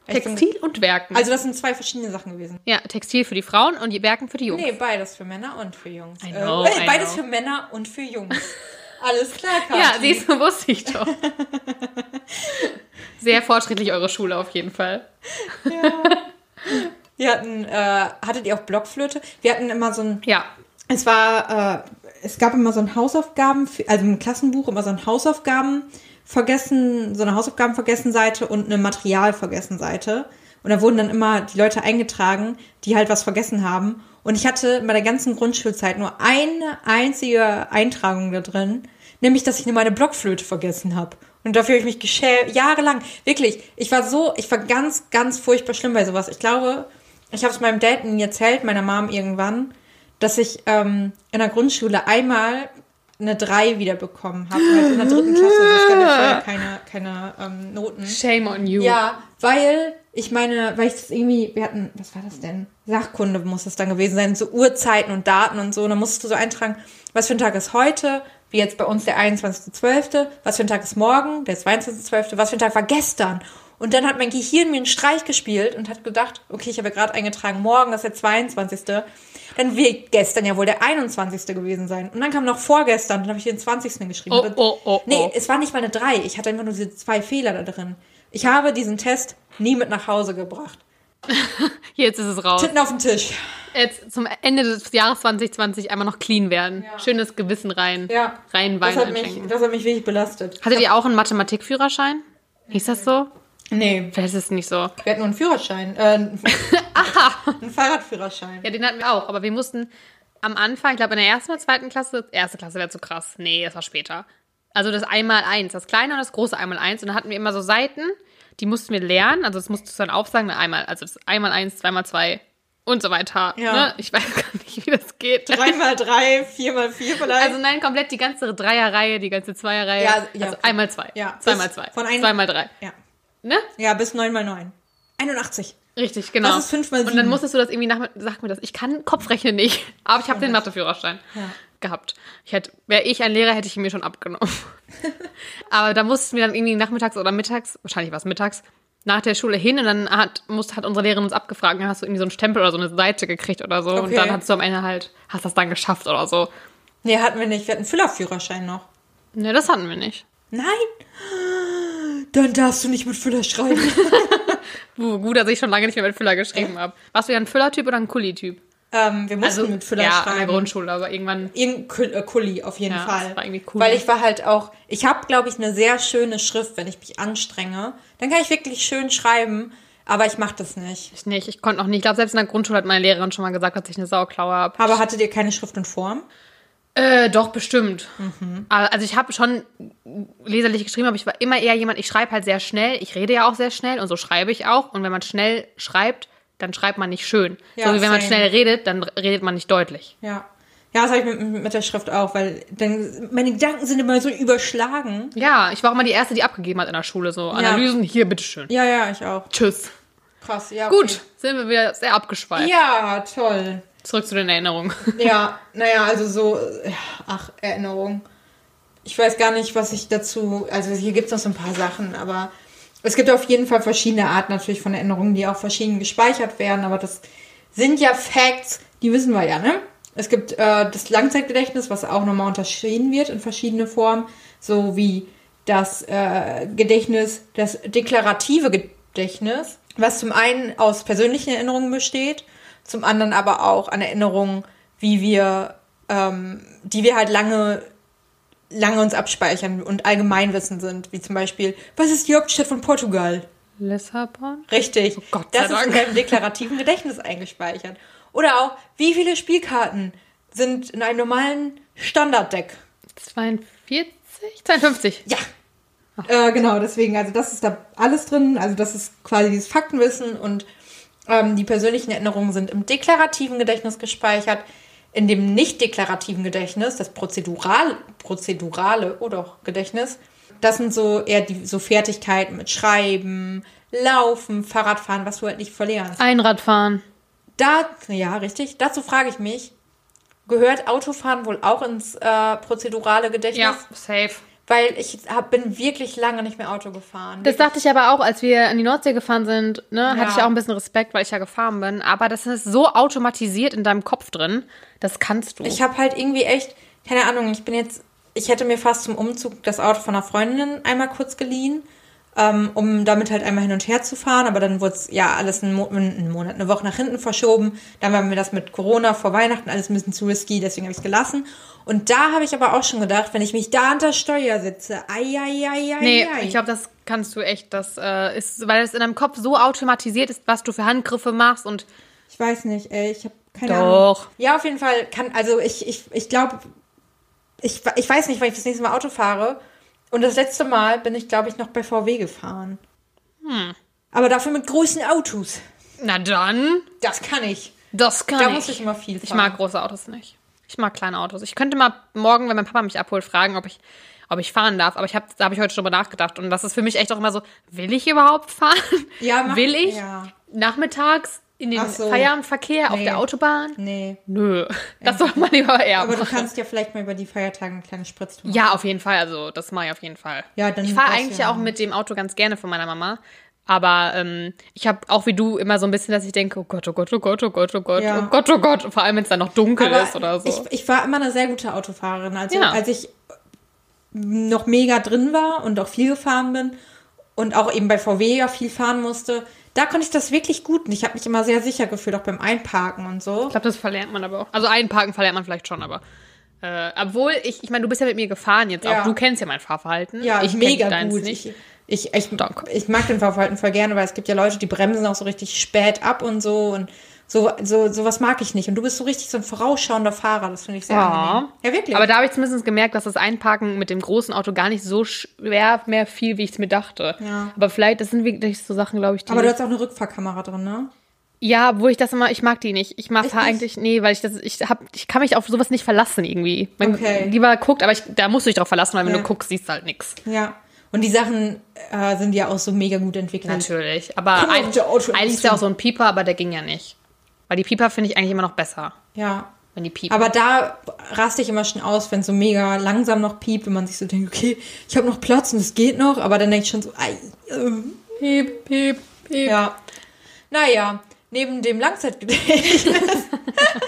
Ich bin- Textil und Werken. Also das sind zwei verschiedene Sachen gewesen. ja, Textil für die Frauen und die Werken für die Jungs. Nee, beides für Männer und für Jungs. I know, äh, I beides know. für Männer und für Jungs. Alles klar, Kathi. Ja, siehst du, wusste ich doch. Sehr fortschrittlich eure Schule auf jeden Fall. Wir hatten, äh, hattet ihr auch Blockflöte? Wir hatten immer so ein, Ja. es war, äh, es gab immer so ein Hausaufgaben, also im Klassenbuch immer so ein Hausaufgaben vergessen, so eine Hausaufgaben vergessen Seite und eine Material vergessen Seite. Und da wurden dann immer die Leute eingetragen, die halt was vergessen haben. Und ich hatte bei der ganzen Grundschulzeit nur eine einzige Eintragung da drin, nämlich, dass ich nur meine Blockflöte vergessen habe. Und dafür habe ich mich geschämt, jahrelang. Wirklich, ich war so, ich war ganz, ganz furchtbar schlimm bei sowas. Ich glaube, ich habe es meinem Dad nie erzählt, meiner Mom irgendwann, dass ich ähm, in der Grundschule einmal eine 3 wiederbekommen habe, halt in der dritten Klasse. Also ich hatte vorher keine, keine ähm, Noten. Shame on you. Ja, weil ich meine, weil ich das irgendwie, wir hatten, was war das denn? Sachkunde muss es dann gewesen sein, so Uhrzeiten und Daten und so. Und dann musstest du so eintragen, was für ein Tag ist heute, wie jetzt bei uns der 21.12., was für ein Tag ist morgen, der 22.12., was für ein Tag war gestern. Und dann hat mein Gehirn mir einen Streich gespielt und hat gedacht, okay, ich habe ja gerade eingetragen, morgen ist der 22. Dann wird gestern ja wohl der 21. gewesen sein. Und dann kam noch vorgestern, dann habe ich den 20. geschrieben. Oh, oh, oh, Nee, oh. es war nicht mal eine 3. Ich hatte einfach nur diese zwei Fehler da drin. Ich habe diesen Test nie mit nach Hause gebracht. Jetzt ist es raus. Titten auf den Tisch. Jetzt zum Ende des Jahres 2020 einmal noch clean werden. Schönes Gewissen rein. Ja. Rein Das hat, mich, das hat mich wirklich belastet. Hattet ihr auch einen Mathematikführerschein? Hieß das so? Nee, Vielleicht ist nicht so. wir hatten nur einen Führerschein. Äh, einen einen Fahrradführerschein. Ja, den hatten wir auch, aber wir mussten am Anfang, ich glaube in der ersten oder zweiten Klasse, erste Klasse wäre zu krass. Nee, das war später. Also das einmal eins, das kleine und das große einmal eins. Und dann hatten wir immer so Seiten, die mussten wir lernen. Also das musstest du dann aufsagen, einmal, also das einmal eins, zweimal zwei und so weiter. Ja. Ne? Ich weiß gar nicht, wie das geht. Drei mal drei, vier mal vier vielleicht. Also nein, komplett die ganze Dreierreihe, die ganze Zweierreihe. Ja, ja, also einmal zwei. Ja, Zweimal zwei. zweimal drei. ja. Ne? ja, bis neun mal neun. 81. Richtig, genau. Das ist fünf mal Und dann musstest du das irgendwie nach, sag mir das, ich kann Kopfrechnen nicht, aber ich habe den Matheführerschein. Ja. gehabt. Ich hätte, wäre ich ein Lehrer, hätte ich ihn mir schon abgenommen. Aber da mussten wir dann irgendwie nachmittags oder mittags, wahrscheinlich war es mittags, nach der Schule hin und dann hat, muss, hat unsere Lehrerin uns abgefragt, dann hast du irgendwie so einen Stempel oder so eine Seite gekriegt oder so. Und Okay. dann hast du am Ende halt, hast das dann geschafft oder so. Nee, hatten wir nicht. Wir hatten Füllerführerschein noch. Ne, das hatten wir nicht. Nein? Dann darfst du nicht mit Füller schreiben. Uh, gut, dass ich schon lange nicht mehr mit Füller geschrieben habe. Warst du ja ein Füllertyp oder ein Kuli-Typ? ähm, wir mussten mit Füller ja, in der schreiben. Grundschule, aber irgendwann. Irgendein Kul- äh, Kuli auf jeden Ja, Fall. das war irgendwie cool. Weil ich war halt auch, ich habe, glaube ich, eine sehr schöne Schrift, wenn ich mich anstrenge. Dann kann ich wirklich schön schreiben, aber ich mache das nicht. Ich nicht, ich konnte noch nicht. Ich glaube, selbst in der Grundschule hat meine Lehrerin schon mal gesagt, dass ich eine Sauklaue habe. Aber hattet ihr keine Schrift und Form? Äh, doch, bestimmt. Mhm. Also ich habe schon leserlich geschrieben, aber ich war immer eher jemand, ich schreibe halt sehr schnell. Ich rede ja auch sehr schnell und so schreibe ich auch. Und wenn man schnell schreibt, dann schreibt man nicht schön. Ja, so wie wenn man same. schnell redet, dann redet man nicht deutlich. Ja. Ja, das habe ich mit, mit der Schrift auch, weil dann, meine Gedanken sind immer so überschlagen. Ja, ich war auch immer die Erste, die abgegeben hat in der Schule. So, Analysen, hier, bitteschön. Ja, ja, ich auch. Tschüss. Krass, ja. Okay. Gut, sind wir wieder sehr abgeschweift. Ja, toll. Zurück zu den Erinnerungen. Ja, naja, also so, äh, ach, Erinnerung. Ich weiß gar nicht, was ich dazu, also hier gibt es noch so ein paar Sachen, aber es gibt auf jeden Fall verschiedene Arten natürlich von Erinnerungen, die auch verschieden gespeichert werden, aber das sind ja Facts, die wissen wir ja, ne? Es gibt äh, das Langzeitgedächtnis, was auch nochmal unterschieden wird in verschiedene Formen, so wie das äh, Gedächtnis, das deklarative Gedächtnis, was zum einen aus persönlichen Erinnerungen besteht, zum anderen aber auch an Erinnerungen, wie wir, ähm, die wir halt lange, lange uns abspeichern und Allgemeinwissen sind, wie zum Beispiel, was ist die Hauptstadt von Portugal? Lissabon? Richtig. Oh Gott das ist in Dank. deinem deklarativen Gedächtnis eingespeichert. Oder auch, wie viele Spielkarten sind in einem normalen Standarddeck? 42? 52. Ja. Äh, genau, deswegen, also das ist da alles drin. Also das ist quasi dieses Faktenwissen und ähm, die persönlichen Erinnerungen sind im deklarativen Gedächtnis gespeichert. In dem nicht deklarativen Gedächtnis, das prozedural, prozedurale oder auch Gedächtnis, das sind so eher die so Fertigkeiten mit Schreiben, Laufen, Fahrradfahren, was du halt nicht verlierst. Einradfahren. Da, ja, richtig. Dazu frage ich mich, gehört Autofahren wohl auch ins äh, prozedurale Gedächtnis? Ja, safe. Weil ich hab, bin wirklich lange nicht mehr Auto gefahren. Das dachte ich aber auch, als wir in die Nordsee gefahren sind, ne, hatte Ja. ich ja auch ein bisschen Respekt, weil ich ja gefahren bin. Aber das ist so automatisiert in deinem Kopf drin, das kannst du. ich habe halt irgendwie echt, keine Ahnung, ich bin jetzt, ich hätte mir fast zum Umzug das Auto von einer Freundin einmal kurz geliehen, ähm, um damit halt einmal hin und her zu fahren. Aber dann wurde es ja alles einen, Mo einen Monat, eine Woche nach hinten verschoben. Dann war mir das mit Corona vor Weihnachten alles ein bisschen zu risky, deswegen habe ich es gelassen. Und da habe ich aber auch schon gedacht, wenn ich mich da an der Steuer sitze, ai, ai, ai, ai, nee, ai. ich glaube, das kannst du echt, das äh, ist, weil es in deinem Kopf so automatisiert ist, was du für Handgriffe machst und Ich weiß nicht, ey, ich habe keine Doch. Ahnung. Ja, auf jeden Fall kann, also ich, ich, ich glaube, ich, ich weiß nicht, wann ich das nächste Mal Auto fahre. Und das letzte Mal bin ich, glaube ich, noch bei VW gefahren. Hm. Aber dafür mit großen Autos. na dann, Das kann ich. das kann Da ich. muss ich immer viel fahren. Ich mag große Autos nicht. Ich mag kleine Autos. Ich könnte mal morgen, wenn mein Papa mich abholt, fragen, ob ich, ob ich fahren darf. Aber ich hab, da habe ich heute schon drüber nachgedacht. Und das ist für mich echt auch immer so, will ich überhaupt fahren? Ja, mach- will ich ja. nachmittags in den so. Feierabendverkehr auf Nee. der Autobahn? Nee. Nö. Das soll man lieber eher Aber du kannst ja vielleicht mal über die Feiertage eine kleine Spritztour machen. Ja, auf jeden Fall. Also, das mache ich auf jeden Fall. Ja, dann ich fahre eigentlich ja auch. mit dem Auto ganz gerne von meiner Mama. Aber ähm, ich habe auch wie du immer so ein bisschen, dass ich denke, oh Gott, oh Gott, oh Gott, oh Gott, oh Gott, Ja. oh Gott, oh Gott. Vor allem, wenn es dann noch dunkel Aber ist oder so. Ich, ich war immer eine sehr gute Autofahrerin. Also Ja. als ich noch mega drin war und auch viel gefahren bin und auch eben bei VW ja viel fahren musste, da konnte ich das wirklich gut. Und ich habe mich immer sehr sicher gefühlt, auch beim Einparken und so. Ich glaube, das verlernt man aber auch. Also einparken verlernt man vielleicht schon, aber. Äh, obwohl, ich, ich meine, du bist ja mit mir gefahren jetzt Ja. auch. Du kennst ja mein Fahrverhalten. Ja, ich mega deins gut. Nicht. Ich, ich, ich, ich mag den Fahrverhalten voll gerne, weil es gibt ja Leute, die bremsen auch so richtig spät ab und so und so, so sowas mag ich nicht. Und du bist so richtig so ein vorausschauender Fahrer, das finde ich sehr angenehm. Ja, wirklich. Aber da habe ich zumindest gemerkt, dass das Einparken mit dem großen Auto gar nicht so schwer mehr fiel, wie ich es mir dachte. Ja. Aber vielleicht, das sind wirklich so Sachen, glaube ich, die. Aber du hast auch eine Rückfahrkamera drin, ne? ja, wo ich das immer, ich mag die nicht. Ich nicht? eigentlich, nee, weil ich das, ich hab, ich kann mich auf sowas nicht verlassen irgendwie. Man Okay. lieber guckt, aber ich, da musst du dich drauf verlassen, weil wenn Ja. du guckst, siehst du halt nichts. Ja. Und die Sachen äh, sind ja auch so mega gut entwickelt. Natürlich. Aber ein, eigentlich ist ja auch so ein Pieper, aber der ging ja nicht. Weil die Pieper finde ich eigentlich immer noch besser. Ja. wenn die piepen. Aber da raste ich immer schon aus, wenn es so mega langsam noch piept und man sich so denkt, okay, ich habe noch Platz und es geht noch, aber dann denke ich schon so, ei, ähm, piep, piep, piep. ja. Naja, neben dem Langzeitgedächtnis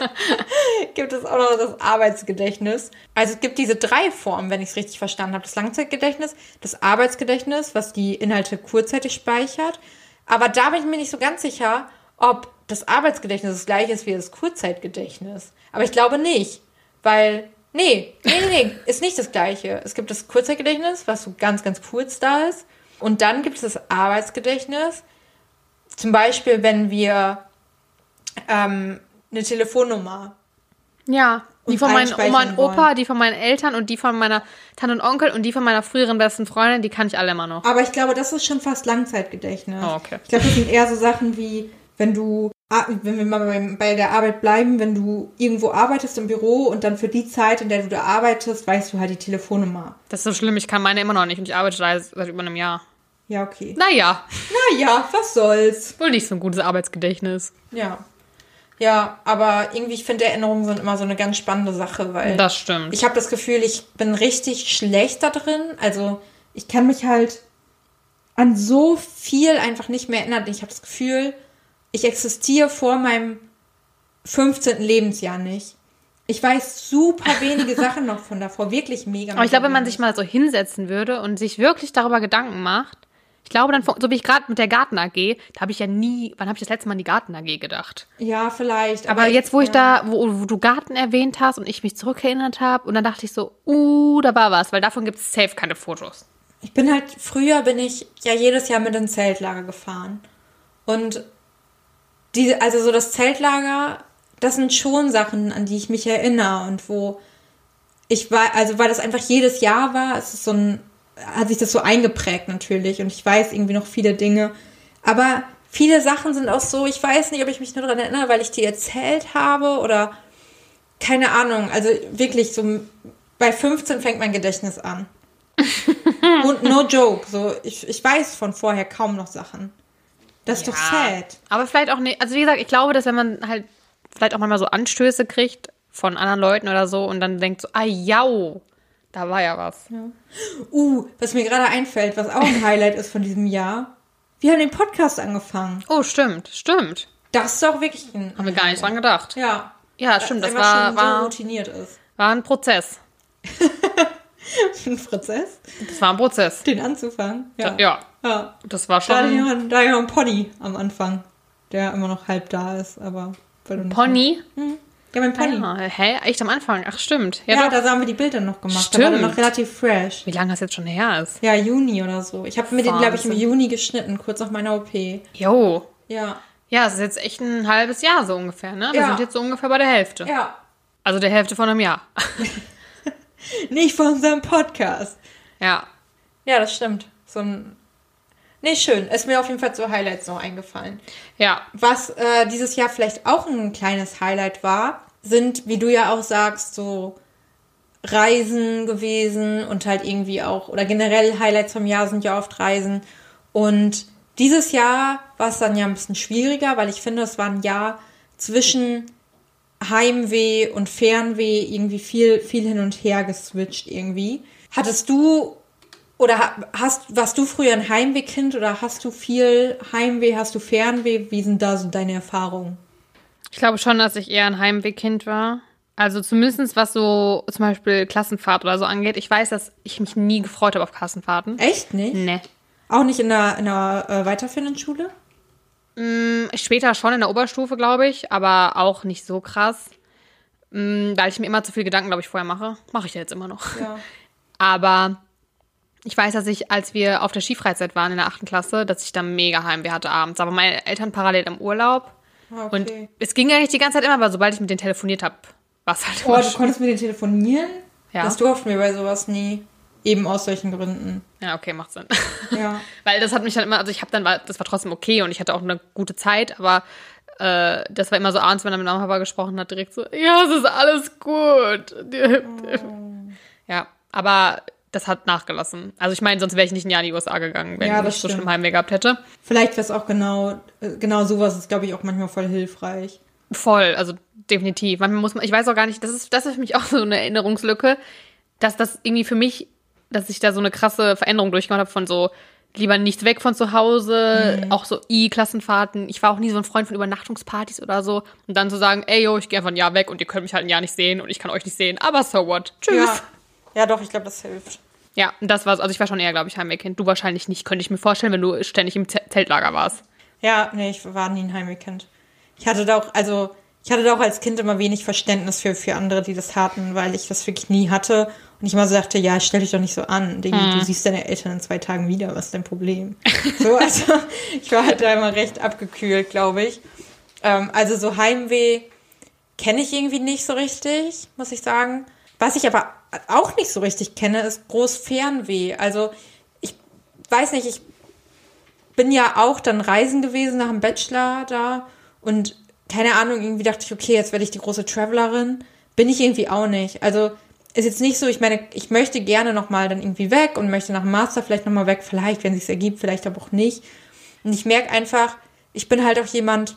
gibt es auch noch das Arbeitsgedächtnis. Also es gibt diese drei Formen, wenn ich es richtig verstanden habe. Das Langzeitgedächtnis, das Arbeitsgedächtnis, was die Inhalte kurzzeitig speichert. Aber da bin ich mir nicht so ganz sicher, ob das Arbeitsgedächtnis das gleiche ist wie das Kurzzeitgedächtnis. Aber ich glaube nicht, weil, nee, nee, nee, nee, ist nicht das gleiche. Es gibt das Kurzzeitgedächtnis, was so ganz, ganz kurz da ist. Und dann gibt es das Arbeitsgedächtnis. Zum Beispiel, wenn wir ähm, eine Telefonnummer Ja, die von meinen Oma und Opa, wollen. die von meinen Eltern und die von meiner Tante und Onkel und die von meiner früheren besten Freundin, die kann ich alle immer noch. Aber ich glaube, das ist schon fast Langzeitgedächtnis. Oh, okay. Ich glaube, das sind eher so Sachen wie, wenn du, wenn wir mal bei der Arbeit bleiben, wenn du irgendwo arbeitest im Büro und dann für die Zeit, in der du da arbeitest, weißt du halt die Telefonnummer. Das ist so schlimm, ich kann meine immer noch nicht und ich arbeite da seit über einem Jahr. Ja, okay. Naja, Naja, was soll's. wohl nicht so ein gutes Arbeitsgedächtnis. Ja. Ja, aber irgendwie, ich finde, Erinnerungen sind immer so eine ganz spannende Sache, weil Das stimmt. ich habe das Gefühl, ich bin richtig schlecht da drin. Also ich kann mich halt an so viel einfach nicht mehr erinnern. Ich habe das Gefühl, ich existiere vor meinem 15. Lebensjahr nicht. Ich weiß super wenige Sachen noch von davor, wirklich mega. Aber ich glaube, wenn man sich mal so hinsetzen würde und sich wirklich darüber Gedanken macht, ich glaube dann, so wie ich gerade mit der Garten AG, da habe ich ja nie, wann habe ich das letzte Mal an die Garten AG gedacht? Ja, vielleicht. Aber jetzt, wo ich ja. da, wo, wo du Garten erwähnt hast und ich mich zurückerinnert habe und dann dachte ich so, uh, da war was, weil davon gibt es safe keine Fotos. Ich bin halt, früher bin ich ja jedes Jahr mit ins Zeltlager gefahren. Und diese, also so das Zeltlager, das sind schon Sachen, an die ich mich erinnere und wo ich war, also weil das einfach jedes Jahr war, es ist so ein, hat sich das so eingeprägt natürlich und ich weiß irgendwie noch viele Dinge. Aber viele Sachen sind auch so, ich weiß nicht, ob ich mich nur daran erinnere, weil ich die erzählt habe oder keine Ahnung. Also wirklich so, bei 15 fängt mein Gedächtnis an. Und no joke, so ich, ich weiß von vorher kaum noch Sachen. Das ist doch sad. Aber vielleicht auch nicht, also wie gesagt, ich glaube, dass wenn man halt vielleicht auch manchmal so Anstöße kriegt von anderen Leuten oder so und dann denkt so, ah, jau, da war ja was. Uh, was mir gerade einfällt, was auch ein Highlight ist von diesem Jahr. Wir haben den Podcast angefangen. Oh, stimmt, stimmt. Das ist doch wirklich ein. Haben wir gar nicht dran gedacht. Ja. Ja, stimmt, das einfach war, schon so war, routiniert ist. war ein Prozess. Ein Prozess, Das war ein Prozess. den anzufangen. Ja. Ja, ja. das war Da hatte ich schon da hatte ich noch einen Pony am Anfang, der immer noch halb da ist, aber. Pony. Ja, mein Pony. Ah, hä? Echt am Anfang? Ach, stimmt. Ja, Ja, da haben wir die Bilder noch gemacht. Da war Stimmt. noch relativ fresh. Wie lange das jetzt schon her ist. Ja, Juni oder so. Ich habe mir den, glaube ich, im. Juni geschnitten, kurz nach meiner OP. Jo. Ja. Ja, es ist jetzt echt ein halbes Jahr so ungefähr, ne? Wir Ja. sind jetzt so ungefähr bei der Hälfte. Ja. Also der Hälfte von einem Jahr. Nicht von unserem Podcast. ja. Ja, das stimmt. So ein. Nee, schön. Ist mir auf jeden Fall so Highlights noch eingefallen. Ja. Was äh, dieses Jahr vielleicht auch ein kleines Highlight war, sind, wie du ja auch sagst, so Reisen gewesen und halt irgendwie auch, oder generell Highlights vom Jahr sind ja oft Reisen. Und dieses Jahr war es dann ja ein bisschen schwieriger, weil ich finde, es war ein Jahr zwischen Heimweh und Fernweh irgendwie viel, viel hin und her geswitcht irgendwie. Hattest du oder ha- hast, warst du früher ein Heimwehkind oder hast du viel Heimweh, hast du Fernweh? Wie sind da so deine Erfahrungen? Ich glaube schon, dass ich eher ein Heimwehkind war. Also zumindest was so zum Beispiel Klassenfahrt oder so angeht. Ich weiß, dass ich mich nie gefreut habe auf Klassenfahrten. Echt nicht? Nee. Auch nicht in der, in der äh, weiterführenden Schule? Später schon in der Oberstufe, glaube ich, aber auch nicht so krass. Mm, Weil ich mir immer zu viel Gedanken, glaube ich, vorher mache. Mache ich ja jetzt immer noch. Ja. Aber ich weiß, dass ich, als wir auf der Skifreizeit waren in der achten Klasse, dass ich da mega Heimweh hatte abends. Aber meine Eltern parallel im Urlaub. Okay. Und es ging eigentlich die ganze Zeit immer, aber sobald ich mit denen telefoniert habe, war es halt oh, du konntest mit denen telefonieren? Ja. Das durften wir bei sowas nie. Eben aus solchen Gründen. Ja, okay, macht Sinn. Ja. Weil das hat mich dann immer, also ich habe dann, das war trotzdem okay und ich hatte auch eine gute Zeit, aber äh, das war immer so abends, wenn er mit meinem Papa gesprochen hat, direkt so, ja, es ist alles gut. Ja, aber das hat nachgelassen. Also ich meine, sonst wäre ich nicht ein Jahr in die USA gegangen, wenn Ja, ich so schlimm Heimweh gehabt hätte. Vielleicht wäre es auch genau, äh, genau sowas ist, glaube ich, auch manchmal voll hilfreich. Voll, also definitiv. Manchmal muss man, ich weiß auch gar nicht, das ist, das ist für mich auch so eine Erinnerungslücke, dass das irgendwie für mich, dass ich da so eine krasse Veränderung durchgemacht habe von so lieber nichts weg von zu Hause, auch so I-Klassenfahrten. Ich war auch nie so ein Freund von Übernachtungspartys oder so. Und dann zu sagen, ey yo, ich gehe einfach ein Jahr weg und ihr könnt mich halt ein Jahr nicht sehen und ich kann euch nicht sehen, aber so what. Tschüss. Ja, Ja, ja doch, ich glaube, das hilft. und das war's. Also ich war schon eher, glaube ich, Heimwehkind. Du wahrscheinlich nicht, könnte ich mir vorstellen, wenn du ständig im Z Zeltlager warst. Ja, nee, ich war nie ein Heimwehkind. Ich hatte da auch, also, ich hatte da auch als Kind immer wenig Verständnis für, für andere, die das hatten, weil ich das wirklich nie hatte. Und ich immer so dachte, ja, stell dich doch nicht so an. Diggi, Mhm. Du siehst deine Eltern in zwei Tagen wieder, was ist dein Problem? So, also, ich war halt da immer recht abgekühlt, glaube ich. Ähm, also so Heimweh kenne ich irgendwie nicht so richtig, muss ich sagen. Was ich aber auch nicht so richtig kenne, ist Großfernweh. Also ich weiß nicht, ich bin ja auch dann reisen gewesen nach dem Bachelor da und keine Ahnung, irgendwie dachte ich, okay, jetzt werde ich die große Travelerin. Bin ich irgendwie auch nicht. Also ist jetzt nicht so, ich meine, ich möchte gerne nochmal dann irgendwie weg und möchte nach dem Master vielleicht nochmal weg, vielleicht, wenn es sich ergibt, vielleicht aber auch nicht. Und ich merke einfach, ich bin halt auch jemand,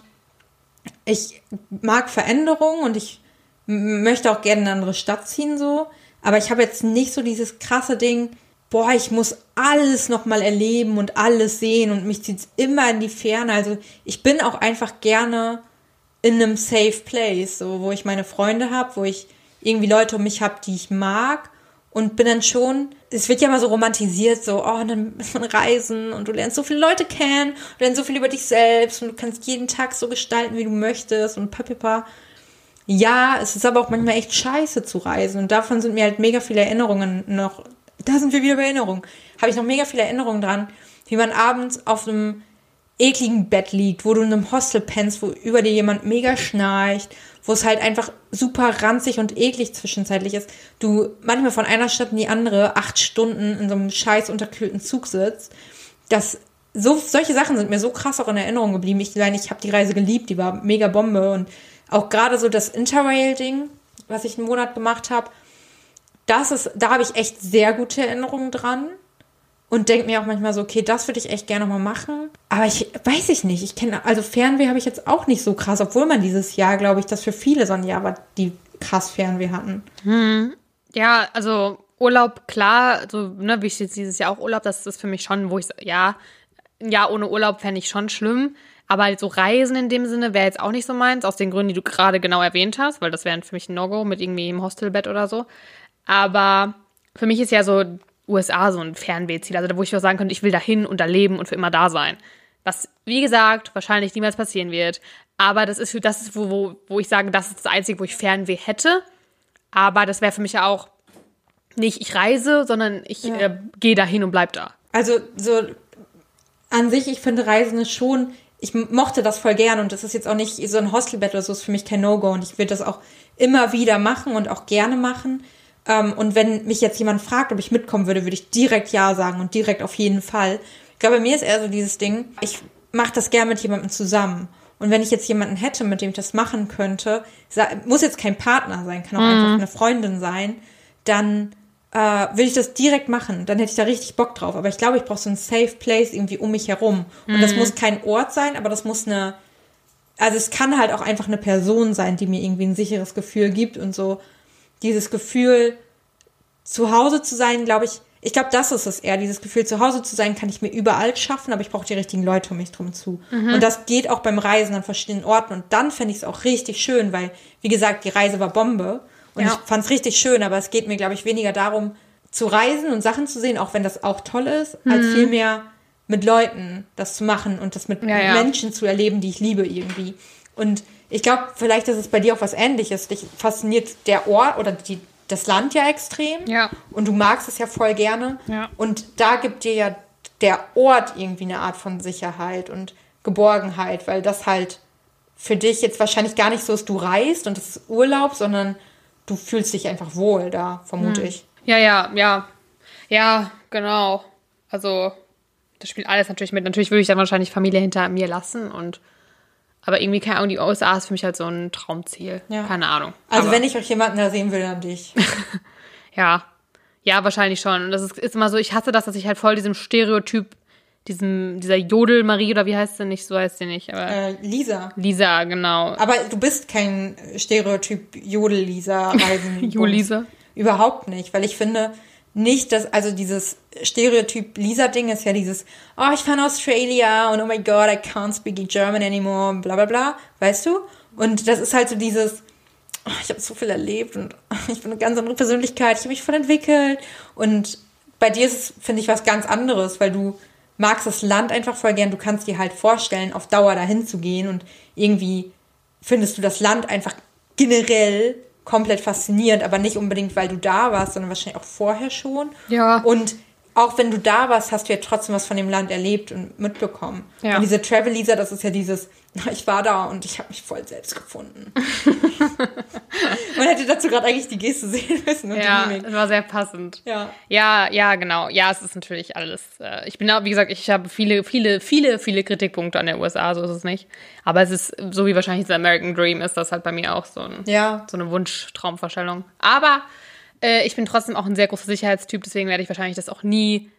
ich mag Veränderungen und ich möchte auch gerne in eine andere Stadt ziehen, so. Aber ich habe jetzt nicht so dieses krasse Ding, boah, ich muss alles nochmal erleben und alles sehen und mich zieht's immer in die Ferne. Also ich bin auch einfach gerne in einem safe place, so, wo ich meine Freunde habe, wo ich irgendwie Leute um mich habe, die ich mag und bin dann schon, es wird ja immer so romantisiert, so, oh, dann ist man reisen und du lernst so viele Leute kennen, du lernst so viel über dich selbst und du kannst jeden Tag so gestalten, wie du möchtest und papipa. Ja, es ist aber auch manchmal echt scheiße zu reisen und davon sind mir halt mega viele Erinnerungen noch, da sind wir wieder bei Erinnerungen, habe ich noch mega viele Erinnerungen dran, wie man abends auf einem ekligen Bett liegt, wo du in einem Hostel pennst, wo über dir jemand mega schnarcht, wo es halt einfach super ranzig und eklig zwischenzeitlich ist. Du manchmal von einer Stadt in die andere acht Stunden in so einem scheiß unterkühlten Zug sitzt. Das, so, solche Sachen sind mir so krass auch in Erinnerung geblieben. Ich meine, ich habe die Reise geliebt, die war mega Bombe und auch gerade so das Interrail-Ding, was ich einen Monat gemacht habe, das ist, da habe ich echt sehr gute Erinnerungen dran und denke mir auch manchmal so, okay, das würde ich echt gerne mal machen. Aber ich weiß ich nicht. Ich kenne, also Fernweh habe ich jetzt auch nicht so krass, obwohl man dieses Jahr, glaube ich, das für viele so ein Jahr war, die krass Fernweh hatten. Ja, also Urlaub, klar, so, ne, wie ich jetzt dieses Jahr auch Urlaub, das ist für mich schon, wo ich, ja, ein Jahr ohne Urlaub fände ich schon schlimm. Aber so Reisen in dem Sinne wäre jetzt auch nicht so meins, aus den Gründen, die du gerade genau erwähnt hast, weil das wäre für mich ein No-Go mit irgendwie im Hostelbett oder so. Aber für mich ist ja so USA so ein Fernwehziel, also da, wo ich auch sagen könnte, ich will da hin und da leben und für immer da sein. Was, wie gesagt, wahrscheinlich niemals passieren wird. Aber das ist, das ist wo, wo, wo ich sage, das ist das Einzige, wo ich Fernweh hätte. Aber das wäre für mich ja auch nicht, ich reise, sondern ich Ja. äh, gehe da hin und bleib da. Also so an sich, ich finde Reisen ist schon, ich mochte das voll gern und das ist jetzt auch nicht so ein Hostelbett oder so, ist für mich kein No-Go und ich würde das auch immer wieder machen und auch gerne machen. Ähm, und wenn mich jetzt jemand fragt, ob ich mitkommen würde, würde ich direkt Ja sagen und direkt auf jeden Fall. Ich glaube, bei mir ist eher so dieses Ding, ich mache das gern mit jemandem zusammen. Und wenn ich jetzt jemanden hätte, mit dem ich das machen könnte, muss jetzt kein Partner sein, kann auch einfach eine Freundin sein, dann äh, will ich das direkt machen. Dann hätte ich da richtig Bock drauf. Aber ich glaube, ich brauche so ein Safe Place irgendwie um mich herum. Und das muss kein Ort sein, aber das muss eine, also es kann halt auch einfach eine Person sein, die mir irgendwie ein sicheres Gefühl gibt und so dieses Gefühl, zu Hause zu sein, glaube ich, ich glaube, das ist es eher. Dieses Gefühl, zu Hause zu sein, kann ich mir überall schaffen, aber ich brauche die richtigen Leute um mich drum zu. Und das geht auch beim Reisen an verschiedenen Orten. Und dann fände ich es auch richtig schön, weil, wie gesagt, die Reise war Bombe. Und Ja. ich fand es richtig schön, aber es geht mir, glaube ich, weniger darum, zu reisen und Sachen zu sehen, auch wenn das auch toll ist, als vielmehr mit Leuten das zu machen und das mit Ja, ja. Menschen zu erleben, die ich liebe irgendwie. Und ich glaube, vielleicht ist es bei dir auch was ähnliches. Dich fasziniert der Ort oder die, das Land ja extrem. Ja. Und du magst es ja voll gerne. Ja. Und da gibt dir ja der Ort irgendwie eine Art von Sicherheit und Geborgenheit, weil das halt für dich jetzt wahrscheinlich gar nicht so ist, du reist und es ist Urlaub, sondern du fühlst dich einfach wohl da, vermute Hm. ich. Ja, ja, ja. Ja, genau. Also, das spielt alles natürlich mit. Natürlich würde ich dann wahrscheinlich Familie hinter mir lassen und aber irgendwie, keine Ahnung, die USA ist für mich halt so ein Traumziel. Ja. Keine Ahnung. Also aber, wenn ich euch jemanden da sehen will, dann dich. Ja. Ja, wahrscheinlich schon. Und das ist, ist immer so, ich hasse das, dass ich halt voll diesem Stereotyp diesem, dieser Jodel-Marie oder wie heißt sie nicht? So heißt sie nicht, aber Äh, Lisa. Lisa, genau. Aber du bist kein Stereotyp Jodel-Lisa-Reisen. Jo-Lisa. Überhaupt nicht, weil ich finde nicht, dass, also dieses Stereotyp Lisa-Ding ist ja dieses, oh, ich fahre Australia und oh my god, I can't speak German anymore, bla bla bla, weißt du? Und das ist halt so dieses, oh, ich habe so viel erlebt und ich bin eine ganz andere Persönlichkeit, ich habe mich voll entwickelt. Und bei dir ist es, finde ich, was ganz anderes, weil du magst das Land einfach voll gern, du kannst dir halt vorstellen, auf Dauer dahin zu gehen und irgendwie findest du das Land einfach generell komplett faszinierend, aber nicht unbedingt, weil du da warst, sondern wahrscheinlich auch vorher schon. Ja. Und auch wenn du da warst, hast du ja trotzdem was von dem Land erlebt und mitbekommen. Ja. Und diese Travel-Lisa, das ist ja dieses, ich war da und ich habe mich voll selbst gefunden. Man hätte dazu gerade eigentlich die Geste sehen müssen und Ja, das war sehr passend. Ja. Ja, ja, genau. Ja, es ist natürlich alles. Äh, ich bin auch, wie gesagt, ich habe viele, viele, viele, viele Kritikpunkte an der USA, so ist es nicht. Aber es ist, so wie wahrscheinlich das American Dream ist, das halt bei mir auch so, ein, Ja. so eine Wunschtraumvorstellung. Aber äh, ich bin trotzdem auch ein sehr großer Sicherheitstyp, deswegen werde ich wahrscheinlich das auch nie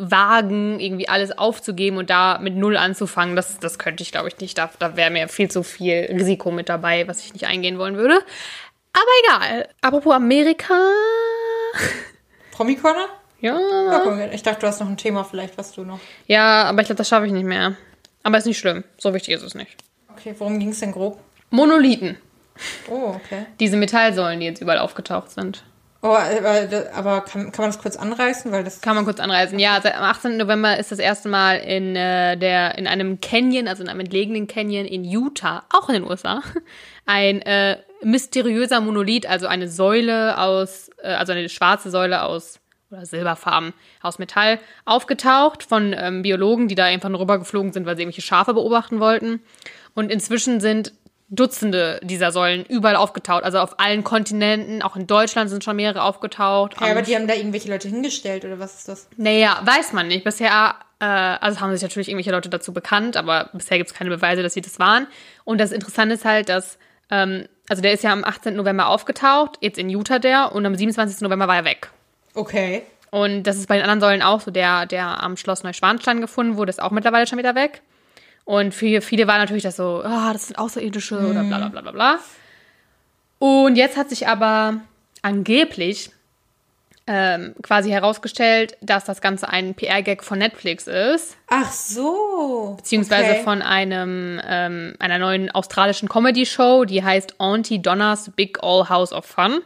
wagen, irgendwie alles aufzugeben und da mit Null anzufangen. Das, das könnte ich, glaube ich, nicht. Da, da wäre mir viel zu viel Risiko mit dabei, was ich nicht eingehen wollen würde. Aber egal. Apropos Amerika. Promi-Corner? Ja, ich dachte, du hast noch ein Thema vielleicht, was du noch. Ja, aber ich glaube, das schaffe ich nicht mehr. Aber ist nicht schlimm. So wichtig ist es nicht. Okay, worum ging es denn grob? Monolithen. Oh, okay. Diese Metallsäulen, die jetzt überall aufgetaucht sind. Oh, aber, aber kann, kann man das kurz anreißen? Weil das. Kann man kurz anreisen. Ja, seit am 18. November ist das erste Mal in, äh, der, in einem Canyon, also in einem entlegenen Canyon in Utah, auch in den USA, ein äh, mysteriöser Monolith, also eine Säule aus, äh, also eine schwarze Säule aus oder Silberfarben aus Metall aufgetaucht von ähm, Biologen, die da einfach nur rübergeflogen sind, weil sie irgendwelche Schafe beobachten wollten. Und inzwischen sind Dutzende dieser Säulen überall aufgetaucht, also auf allen Kontinenten, auch in Deutschland sind schon mehrere aufgetaucht. Ja, aber die haben da irgendwelche Leute hingestellt, oder was ist das? naja, weiß man nicht. Bisher, äh, also haben sich natürlich irgendwelche Leute dazu bekannt, aber bisher gibt es keine Beweise, dass sie das waren. Und das Interessante ist halt, dass, ähm, also der ist ja am 18. November aufgetaucht, jetzt in Utah der, und am 27. November war er weg. Okay. Und das ist bei den anderen Säulen auch so, der, der am Schloss Neuschwanstein gefunden wurde, ist auch mittlerweile schon wieder weg. Und für viele war natürlich das so, ah, das sind Außerirdische oder bla bla bla bla bla. Und jetzt hat sich aber angeblich ähm, quasi herausgestellt, dass das Ganze ein PR-Gag von Netflix ist, Ach so. beziehungsweise okay. von einem ähm, einer neuen australischen Comedy-Show, die heißt Auntie Donna's Big All House of Fun.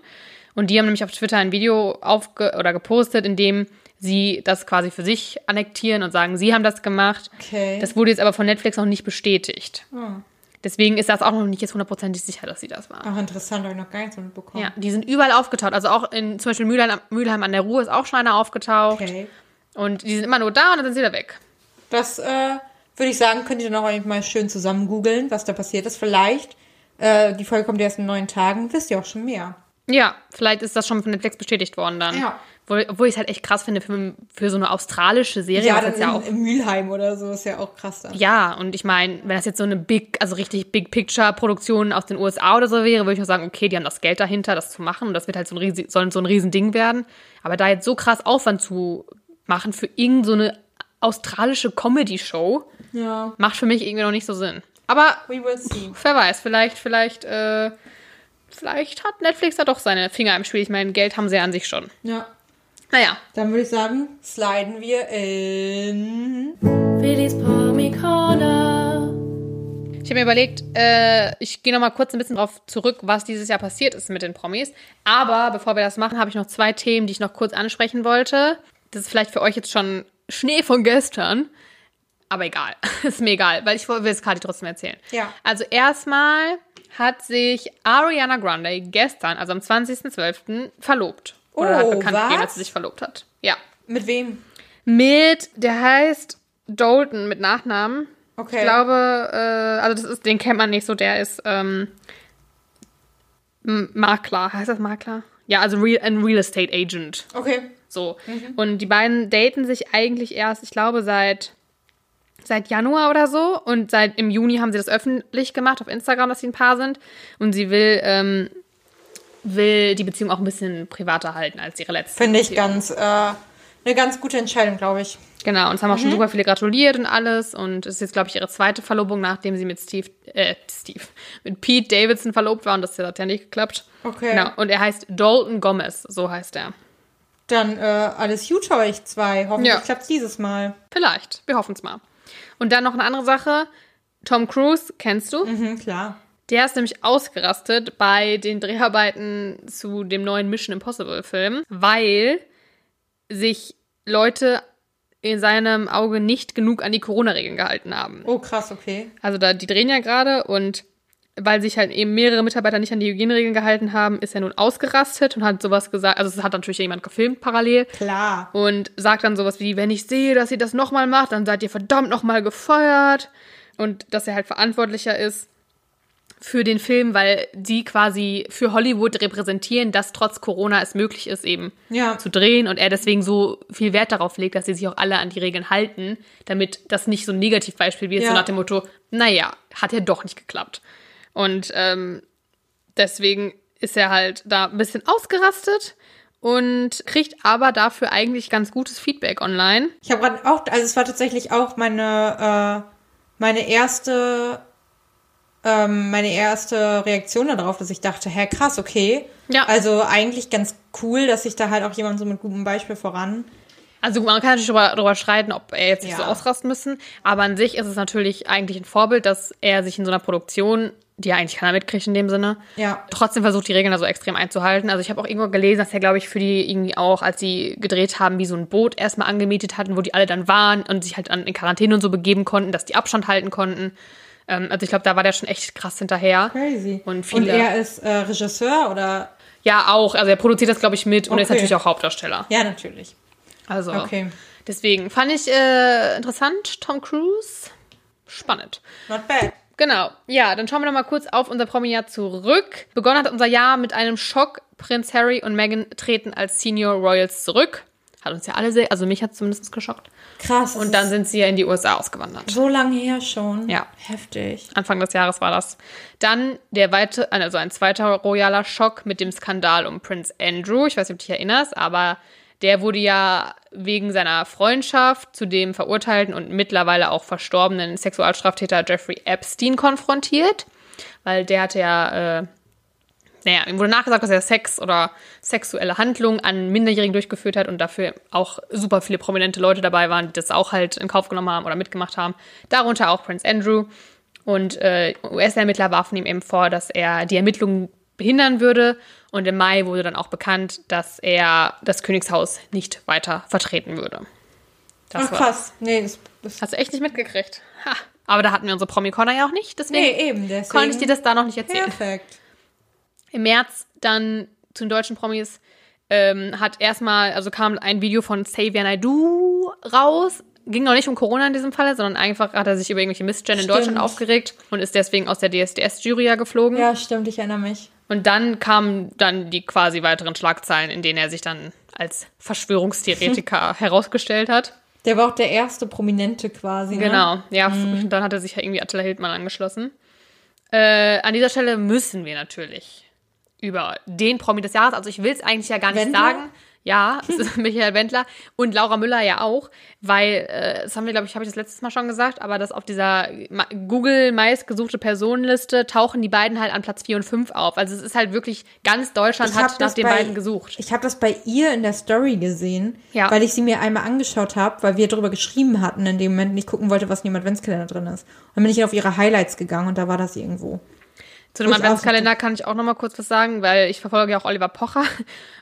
Und die haben nämlich auf Twitter ein Video aufge oder gepostet, in dem sie das quasi für sich annektieren und sagen, sie haben das gemacht. Okay. Das wurde jetzt aber von Netflix noch nicht bestätigt. Ah. Deswegen ist das auch noch nicht jetzt hundertprozentig sicher, dass sie das waren. Ach, interessant, habe ich noch gar nichts mitbekommen. Ja, die sind überall aufgetaucht. Also auch in zum Beispiel Mülheim, Mülheim an der Ruhr ist auch schon einer aufgetaucht. Okay. Und die sind immer nur da und dann sind sie wieder weg. Das äh, würde ich sagen, könnt ihr noch mal schön zusammen googeln, was da passiert ist. Vielleicht, äh, die Folge kommt erst in neun Tagen, wisst ihr auch schon mehr. Ja, vielleicht ist das schon von Netflix bestätigt worden dann. Ja. Obwohl, ich es halt echt krass finde für, für so eine australische Serie. Ja, dann ja auch in Mülheim oder so ist ja auch krass dann. Ja, und ich meine, wenn das jetzt so eine Big, also richtig Big Picture Produktion aus den USA oder so wäre, würde ich auch sagen, okay, die haben das Geld dahinter, das zu machen und das wird halt so ein riesen, soll so ein Riesending werden. Aber da jetzt so krass Aufwand zu machen für irgend so eine australische Comedy-Show, Ja. macht für mich irgendwie noch nicht so Sinn. Aber We will see. wer weiß, vielleicht, vielleicht, äh, vielleicht hat Netflix da doch seine Finger im Spiel. Ich meine, Geld haben sie ja an sich schon. Ja. Naja, Dann würde ich sagen, sliden wir in. Billy's Promi Corner. Ich habe mir überlegt, äh, ich gehe noch mal kurz ein bisschen drauf zurück, was dieses Jahr passiert ist mit den Promis. Aber bevor wir das machen, habe ich noch zwei Themen, die ich noch kurz ansprechen wollte. Das ist vielleicht für euch jetzt schon Schnee von gestern. Aber egal. ist mir egal, weil ich will es gerade trotzdem erzählen. Ja. Also erstmal hat sich Ariana Grande gestern, also am 20.12., verlobt. Oder hat Oh, bekannt gegeben, dass sie sich verlobt hat. Ja. Mit wem? Mit, der heißt Dalton mit Nachnamen. Okay. Ich glaube, äh, also das ist, den kennt man nicht so, der ist ähm, Makler. Heißt das Makler? Ja, also Real, ein Real Estate Agent. Okay. So. Und die beiden daten sich eigentlich erst, ich glaube, seit, seit Januar oder so. Und seit im Juni haben sie das öffentlich gemacht auf Instagram, dass sie ein Paar sind. Und sie will, ähm, will die Beziehung auch ein bisschen privater halten als ihre letzte. Finde ich Beziehung. ganz, äh, eine ganz gute Entscheidung, glaube ich. Genau, und es haben auch schon super viele gratuliert und alles. Und es ist jetzt, glaube ich, ihre zweite Verlobung, nachdem sie mit Steve, äh, Steve, mit Pete Davidson verlobt war und das hat ja nicht geklappt. Okay. Genau, und er heißt Dalton Gomez, so heißt er. Dann äh, alles Gute euch zwei. Hoffentlich Ja. klappt's dieses Mal. Vielleicht, wir hoffen es mal. Und dann noch eine andere Sache. Tom Cruise, kennst du? Mhm, klar. Der ist nämlich ausgerastet bei den Dreharbeiten zu dem neuen Mission Impossible Film, weil sich Leute in seinem Auge nicht genug an die Corona-Regeln gehalten haben. Oh, krass, okay. Also da, die drehen ja gerade und weil sich halt eben mehrere Mitarbeiter nicht an die Hygieneregeln gehalten haben, ist er nun ausgerastet und hat sowas gesagt. Also es hat natürlich jemand gefilmt parallel Klar. und sagt dann sowas wie, wenn ich sehe, dass ihr das nochmal macht, dann seid ihr verdammt nochmal gefeuert. Und dass er halt verantwortlicher ist für den Film, weil die quasi für Hollywood repräsentieren, dass trotz Corona es möglich ist, eben Ja. zu drehen und er deswegen so viel Wert darauf legt, dass sie sich auch alle an die Regeln halten, damit das nicht so ein Negativbeispiel wird, so Ja. nach dem Motto, naja, hat ja doch nicht geklappt. Und ähm, deswegen ist er halt da ein bisschen ausgerastet und kriegt aber dafür eigentlich ganz gutes Feedback online. Ich habe gerade auch, also es war tatsächlich auch meine, äh, meine erste, ähm, meine erste Reaktion darauf, dass ich dachte, hä, krass, okay. Ja. Also eigentlich ganz cool, dass sich da halt auch jemand so mit gutem Beispiel voran. Also man kann natürlich darüber, darüber streiten, ob er jetzt nicht Ja. so ausrasten müssen, aber an sich ist es natürlich eigentlich ein Vorbild, dass er sich in so einer Produktion, die ja eigentlich keiner mitkriegt in dem Sinne, Ja. trotzdem versucht, die Regeln da so extrem einzuhalten. Also ich habe auch irgendwo gelesen, dass er, glaube ich, für die irgendwie auch, als sie gedreht haben, wie so ein Boot erstmal angemietet hatten, wo die alle dann waren und sich halt an, in Quarantäne und so begeben konnten, dass die Abstand halten konnten. Ähm, also ich glaube, da war der schon echt krass hinterher. Crazy. Und viele- er ist äh, Regisseur oder? Ja, auch. Also er produziert das, glaube ich, mit und ist Okay. natürlich auch Hauptdarsteller. Ja, natürlich. Also Okay. deswegen fand ich äh, interessant, Tom Cruise. Spannend. Not bad. Genau. Ja, dann schauen wir noch mal kurz auf unser Promi-Jahr zurück. Begonnen hat unser Jahr mit einem Schock. Prinz Harry und Meghan treten als Senior Royals zurück. Hat uns ja alle sehr, also mich hat zumindest geschockt. Krass. Und dann sind sie ja in die USA ausgewandert. so lange her schon. Ja. Heftig. Anfang des Jahres war das. Dann der weite, also ein zweiter royaler Schock mit dem Skandal um Prinz Andrew. Ich weiß nicht, ob du dich erinnerst, aber der wurde ja wegen seiner Freundschaft zu dem verurteilten und mittlerweile auch verstorbenen Sexualstraftäter Jeffrey Epstein konfrontiert. Weil der hatte ja, äh, naja, ihm wurde nachgesagt, dass er Sex oder sexuelle Handlungen an Minderjährigen durchgeführt hat und dafür auch super viele prominente Leute dabei waren, die das auch halt in Kauf genommen haben oder mitgemacht haben. Darunter auch Prince Andrew. Und äh, US-Ermittler warfen ihm eben vor, dass er die Ermittlungen behindern würde. Und im Mai wurde dann auch bekannt, dass er das Königshaus nicht weiter vertreten würde. Das Ach krass. Nee, das, das Hast du echt nicht mitgekriegt? Ha. Aber da hatten wir unsere Promi-Corner ja auch nicht, deswegen Nee, eben, deswegen. konnte ich dir das da noch nicht erzählen. perfekt. Im März dann zu den deutschen Promis ähm, hat erstmal, also kam ein Video von Xavier Naidoo raus. Ging noch nicht um Corona in diesem Falle, sondern einfach hat er sich über irgendwelche Missstände in. Deutschland aufgeregt und ist deswegen aus der DSDS-Jury geflogen. Ja, stimmt, ich erinnere mich. Und dann kamen dann die quasi weiteren Schlagzeilen, in denen er sich dann als Verschwörungstheoretiker herausgestellt hat. Der war auch der erste Prominente quasi. Ne? Genau, ja, und dann hat er sich ja irgendwie Attila Hildmann angeschlossen. Äh, an dieser Stelle müssen wir natürlich über den Promi des Jahres, also ich will es eigentlich ja gar nicht Wendler? sagen. Ja, es ist Michael Wendler und Laura Müller ja auch, weil, äh, das haben wir, glaube ich, habe ich das letztes Mal schon gesagt, aber dass auf dieser Google meistgesuchte Personenliste tauchen die beiden halt an Platz 4 und 5 auf. Also es ist halt wirklich, ganz Deutschland Ich hat nach den bei- beiden gesucht. Ich habe das bei ihr in der Story gesehen, Ja. weil ich sie mir einmal angeschaut habe, weil wir darüber geschrieben hatten in dem Moment und ich gucken wollte, was in dem Adventskalender drin ist. Und dann bin ich auf ihre Highlights gegangen und da war das irgendwo. Zu dem Adventskalender kann ich auch noch mal kurz was sagen, weil ich verfolge ja auch Oliver Pocher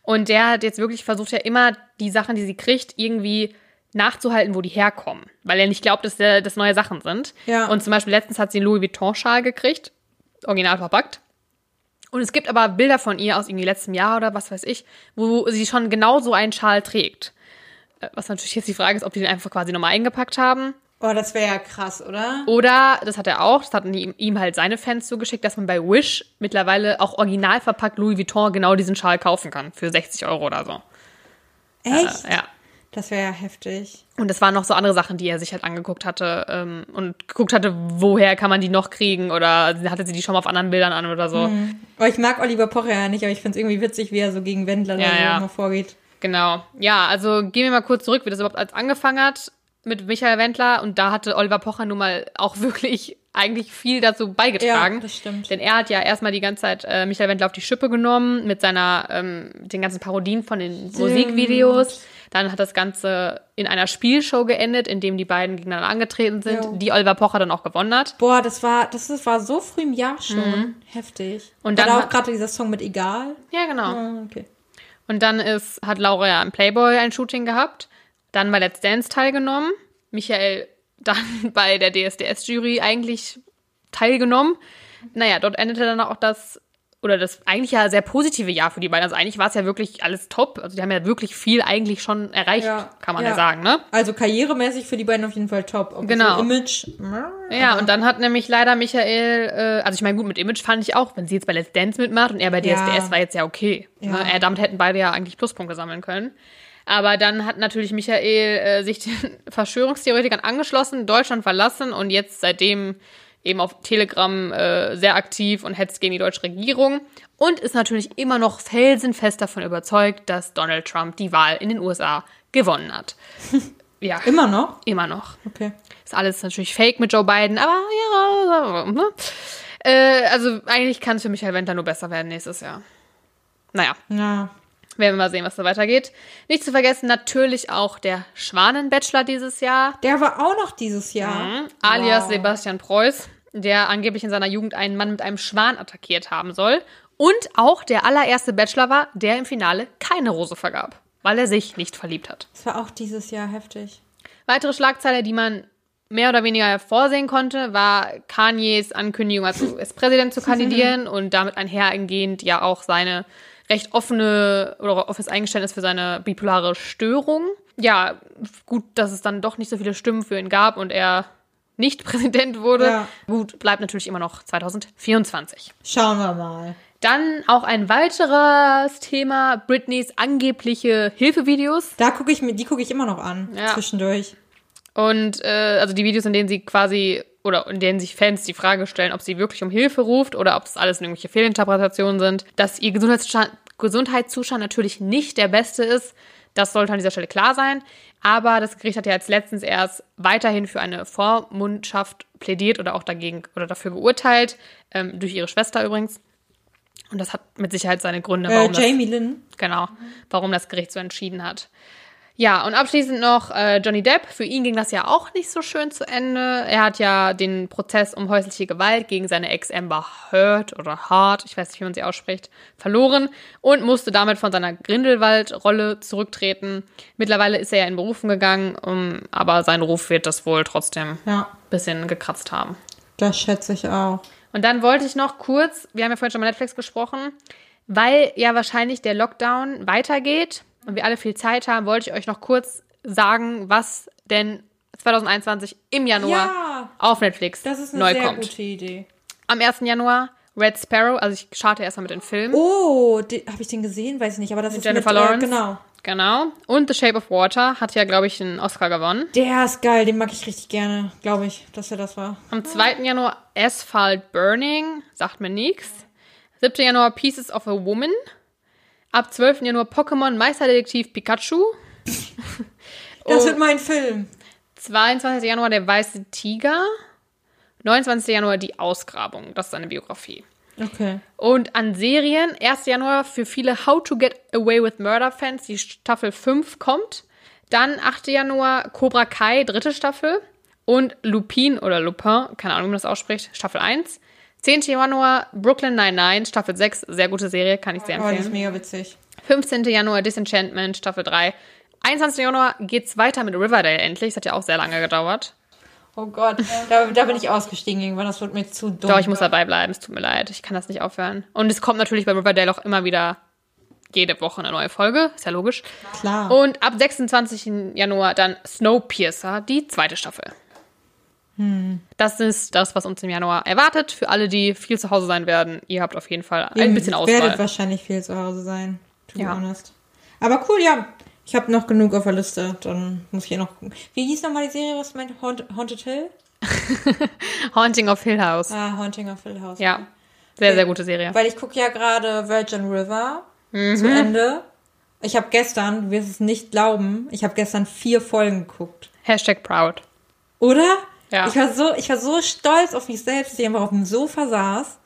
und der hat jetzt wirklich versucht ja immer die Sachen, die sie kriegt, irgendwie nachzuhalten, wo die herkommen, weil er nicht glaubt, dass das neue Sachen sind. Ja. Und zum Beispiel letztens hat sie einen Louis Vuitton Schal gekriegt, original verpackt. Und es gibt aber Bilder von ihr aus irgendwie letztem Jahr oder was weiß ich, wo sie schon genau so einen Schal trägt. Äh, Was natürlich jetzt die Frage ist, ob die den einfach quasi nochmal eingepackt haben. Oh, das wäre ja krass, oder? Oder, das hat er auch, das hatten ihm, ihm halt seine Fans zugeschickt, dass man bei Wish mittlerweile auch original verpackt Louis Vuitton genau diesen Schal kaufen kann. Für 60 Euro oder so. Echt? Äh, ja. Das wäre ja heftig. Und das waren noch so andere Sachen, die er sich halt angeguckt hatte ähm, und geguckt hatte, woher kann man die noch kriegen oder hatte sie die schon mal auf anderen Bildern an oder so. Aber ich mag Oliver Pocher ja nicht, aber ich finde es irgendwie witzig, wie er so gegen Wendler Ja, da ja. immer vorgeht. Genau. Ja, also gehen wir mal kurz zurück, wie das überhaupt alles angefangen hat mit Michael Wendler. Und da hatte Oliver Pocher nun mal auch wirklich eigentlich viel dazu beigetragen. Ja, das stimmt. Denn er hat ja erstmal die ganze Zeit äh, Michael Wendler auf die Schippe genommen mit seiner, ähm, den ganzen Parodien von den Musikvideos. Dann hat das Ganze in einer Spielshow geendet, in dem die beiden gegeneinander angetreten sind, Jo. die Oliver Pocher dann auch gewonnen hat. Boah, das war, das war so früh im Jahr schon. Heftig. Und War dann da auch gerade dieser Song mit Egal. Ja, genau. Ah, okay. Und dann ist, hat Laura ja im Playboy ein Shooting gehabt, dann bei Let's Dance teilgenommen, Michael dann bei der DSDS-Jury eigentlich teilgenommen. Naja, dort endete dann auch das, oder das eigentlich ja sehr positive Jahr für die beiden. Also eigentlich war es ja wirklich alles top. Also die haben ja wirklich viel eigentlich schon erreicht, Ja, kann man ja. ja. sagen, ne? Also karrieremäßig für die beiden auf jeden Fall top. Ob Genau. So Image. Ja, und dann hat nämlich leider Michael, äh, also ich meine, gut, mit Image fand ich auch, wenn sie jetzt bei Let's Dance mitmacht und er bei Ja. DSDS war jetzt ja okay. Ja. Ne? Er, damit hätten beide ja eigentlich Pluspunkte sammeln können. Aber dann hat natürlich Michael äh, sich den Verschwörungstheoretikern angeschlossen, Deutschland verlassen und jetzt seitdem eben auf Telegram äh, sehr aktiv und hetzt gegen die deutsche Regierung und ist natürlich immer noch felsenfest davon überzeugt, dass Donald Trump die Wahl in den USA gewonnen hat. ja, Immer noch? immer noch. Okay. Ist alles natürlich fake mit Joe Biden, aber ja. Ne? Äh, also eigentlich kann es für Michael Wendler nur besser werden nächstes Jahr. Naja, Ja. Werden wir mal sehen, was da weitergeht. Nicht zu vergessen natürlich auch der Schwanen-Bachelor dieses Jahr, Der war auch noch dieses Jahr. Mhm. alias Wow. Sebastian Preuß, der angeblich in seiner Jugend einen Mann mit einem Schwan attackiert haben soll. Und auch der allererste Bachelor war, der im Finale keine Rose vergab, weil er sich nicht verliebt hat. Das war auch dieses Jahr heftig. Weitere Schlagzeile, die man mehr oder weniger vorsehen konnte, war Kanyes Ankündigung, als US-Präsident zu kandidieren und damit einhergehend ja auch seine recht offene oder offenes Eingeständnis für seine bipolare Störung. Ja, gut, dass es dann doch nicht so viele Stimmen für ihn gab und er nicht Präsident wurde. Ja. Gut, bleibt natürlich immer noch 2024. Schauen wir mal. Dann auch ein weiteres Thema, Britneys angebliche Hilfevideos. Da gucke ich mir, die gucke ich immer noch an. Ja. Zwischendurch. Und äh, also die Videos, in denen sie quasi oder in denen sich Fans die Frage stellen, ob sie wirklich um Hilfe ruft oder ob es alles irgendwelche Fehlinterpretationen sind, dass ihr Gesundheitszustand, Gesundheitszustand natürlich nicht der beste ist. Das sollte an dieser Stelle klar sein. Aber das Gericht hat ja jetzt letztens erst weiterhin für eine Vormundschaft plädiert oder auch dagegen oder dafür geurteilt, ähm, durch ihre Schwester übrigens. Und das hat mit Sicherheit seine Gründe, Äh, warum das Jamie Lynn. Genau, warum das Gericht so entschieden hat. Ja, und abschließend noch äh, Johnny Depp. Für ihn ging das ja auch nicht so schön zu Ende. Er hat ja den Prozess um häusliche Gewalt gegen seine Ex Amber Heard oder Hart, ich weiß nicht, wie man sie ausspricht, verloren und musste damit von seiner Grindelwald-Rolle zurücktreten. Mittlerweile ist er ja in Berufen gegangen, um, aber sein Ruf wird das wohl trotzdem ein Ja, bisschen gekratzt haben. das schätze ich auch. Und dann wollte ich noch kurz, wir haben ja vorhin schon mal Netflix gesprochen, weil ja wahrscheinlich der Lockdown weitergeht und wir alle viel Zeit haben, wollte ich euch noch kurz sagen, was denn 2021 im Januar Ja. auf Netflix Das ist eine neu kommt. gute Idee. Am 1. Januar Red Sparrow, also ich starte erstmal mit den Filmen. Oh, habe ich den gesehen? Weiß ich nicht, aber das ist Jennifer mit, Lawrence. Äh, genau. Genau. Und The Shape of Water hat ja, glaube ich, einen Oscar gewonnen. Der ist geil, den mag ich richtig gerne, glaube ich, dass er das war. Am 2. Januar Asphalt Burning, sagt mir nichts. 7. Januar Pieces of a Woman. Ab 12. Januar Pokémon Meisterdetektiv Pikachu. Das wird mein Film. 22. Januar Der Weiße Tiger. 29. Januar Die Ausgrabung. Das ist eine Biografie. Okay. Und an Serien, 1. Januar für viele How to Get Away with Murder Fans, die Staffel 5 kommt. Dann 8. Januar Cobra Kai, dritte Staffel. Und Lupin oder Lupin, keine Ahnung, wie man das ausspricht, Staffel 1. 10. Januar Brooklyn 99, Staffel 6, sehr gute Serie, kann ich sehr Oh, die ist empfehlen. mega witzig. 15. Januar Disenchantment, Staffel 3. 21. Januar geht's weiter mit Riverdale endlich. Das hat ja auch sehr lange gedauert. Oh Gott, da, da bin ich ausgestiegen irgendwann, das wird mir zu dumm. Doch, ich muss dabei bleiben. Es tut mir leid. Ich kann das nicht aufhören. Und es kommt natürlich bei Riverdale auch immer wieder jede Woche eine neue Folge. Ist ja logisch. Klar. Und ab 26. Januar dann Snowpiercer, die zweite Staffel. Das ist das, was uns im Januar erwartet. Für alle, die viel zu Hause sein werden, ihr habt auf jeden Fall ein bisschen Ihr werdet Auswahl. wahrscheinlich viel zu Hause sein, to be Ja. honest. Aber cool, ja. Ich habe noch genug auf der Liste, dann muss ich hier noch gucken. Wie hieß nochmal die Serie, was meint? Haunt, Haunted Hill? Haunting of Hill House. Ah, Haunting of Hill House. Ja, sehr, sehr gute Serie. Weil ich gucke ja gerade Virgin River Mhm. zu Ende. Ich habe gestern, du wirst es nicht glauben, ich habe gestern vier Folgen geguckt. Hashtag proud. Oder? Ja. Ich war so, ich war so stolz auf mich selbst, dass ich einfach auf dem Sofa saß.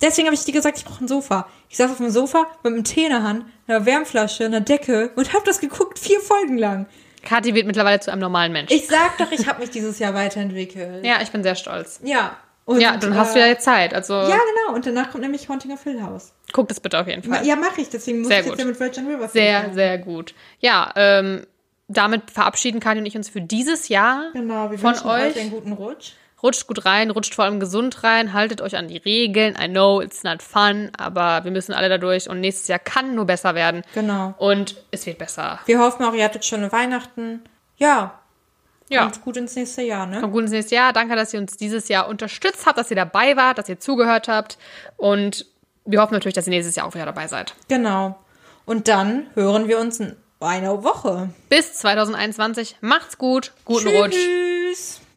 Deswegen habe ich dir gesagt, ich brauche ein Sofa. Ich saß auf dem Sofa mit einem Tee in der Hand, einer Wärmflasche, einer Decke und habe das geguckt, vier Folgen lang. Kathi wird mittlerweile zu einem normalen Mensch. Ich sag doch, ich habe mich dieses Jahr weiterentwickelt. ja, ich bin sehr stolz. Ja. Und, ja, dann hast du ja jetzt Zeit. Also Ja, genau. Und danach kommt nämlich Haunting of Hill House. guck das bitte auf jeden Fall. Ja, mache ich. Deswegen muss Sehr ich jetzt gut. ja mit Virgin River Sehr, sehr gut. Ja, ähm, damit verabschieden Kathi und ich uns für dieses Jahr Genau, wir von euch. euch einen guten Rutsch. Rutscht gut rein, rutscht vor allem gesund rein, haltet euch an die Regeln. I know it's not fun, aber wir müssen alle da durch und nächstes Jahr kann nur besser werden. Genau. Und es wird besser. Wir hoffen auch, ihr hattet schöne Weihnachten. Ja, Ja. kommt gut ins nächste Jahr, ne? Kommt gut ins nächste Jahr. Danke, dass ihr uns dieses Jahr unterstützt habt, dass ihr dabei wart, dass ihr zugehört habt. Und wir hoffen natürlich, dass ihr nächstes Jahr auch wieder dabei seid. Genau. Und dann hören wir uns einer Woche. Bis 2021. Macht's gut. Guten Rutsch. Tschüss.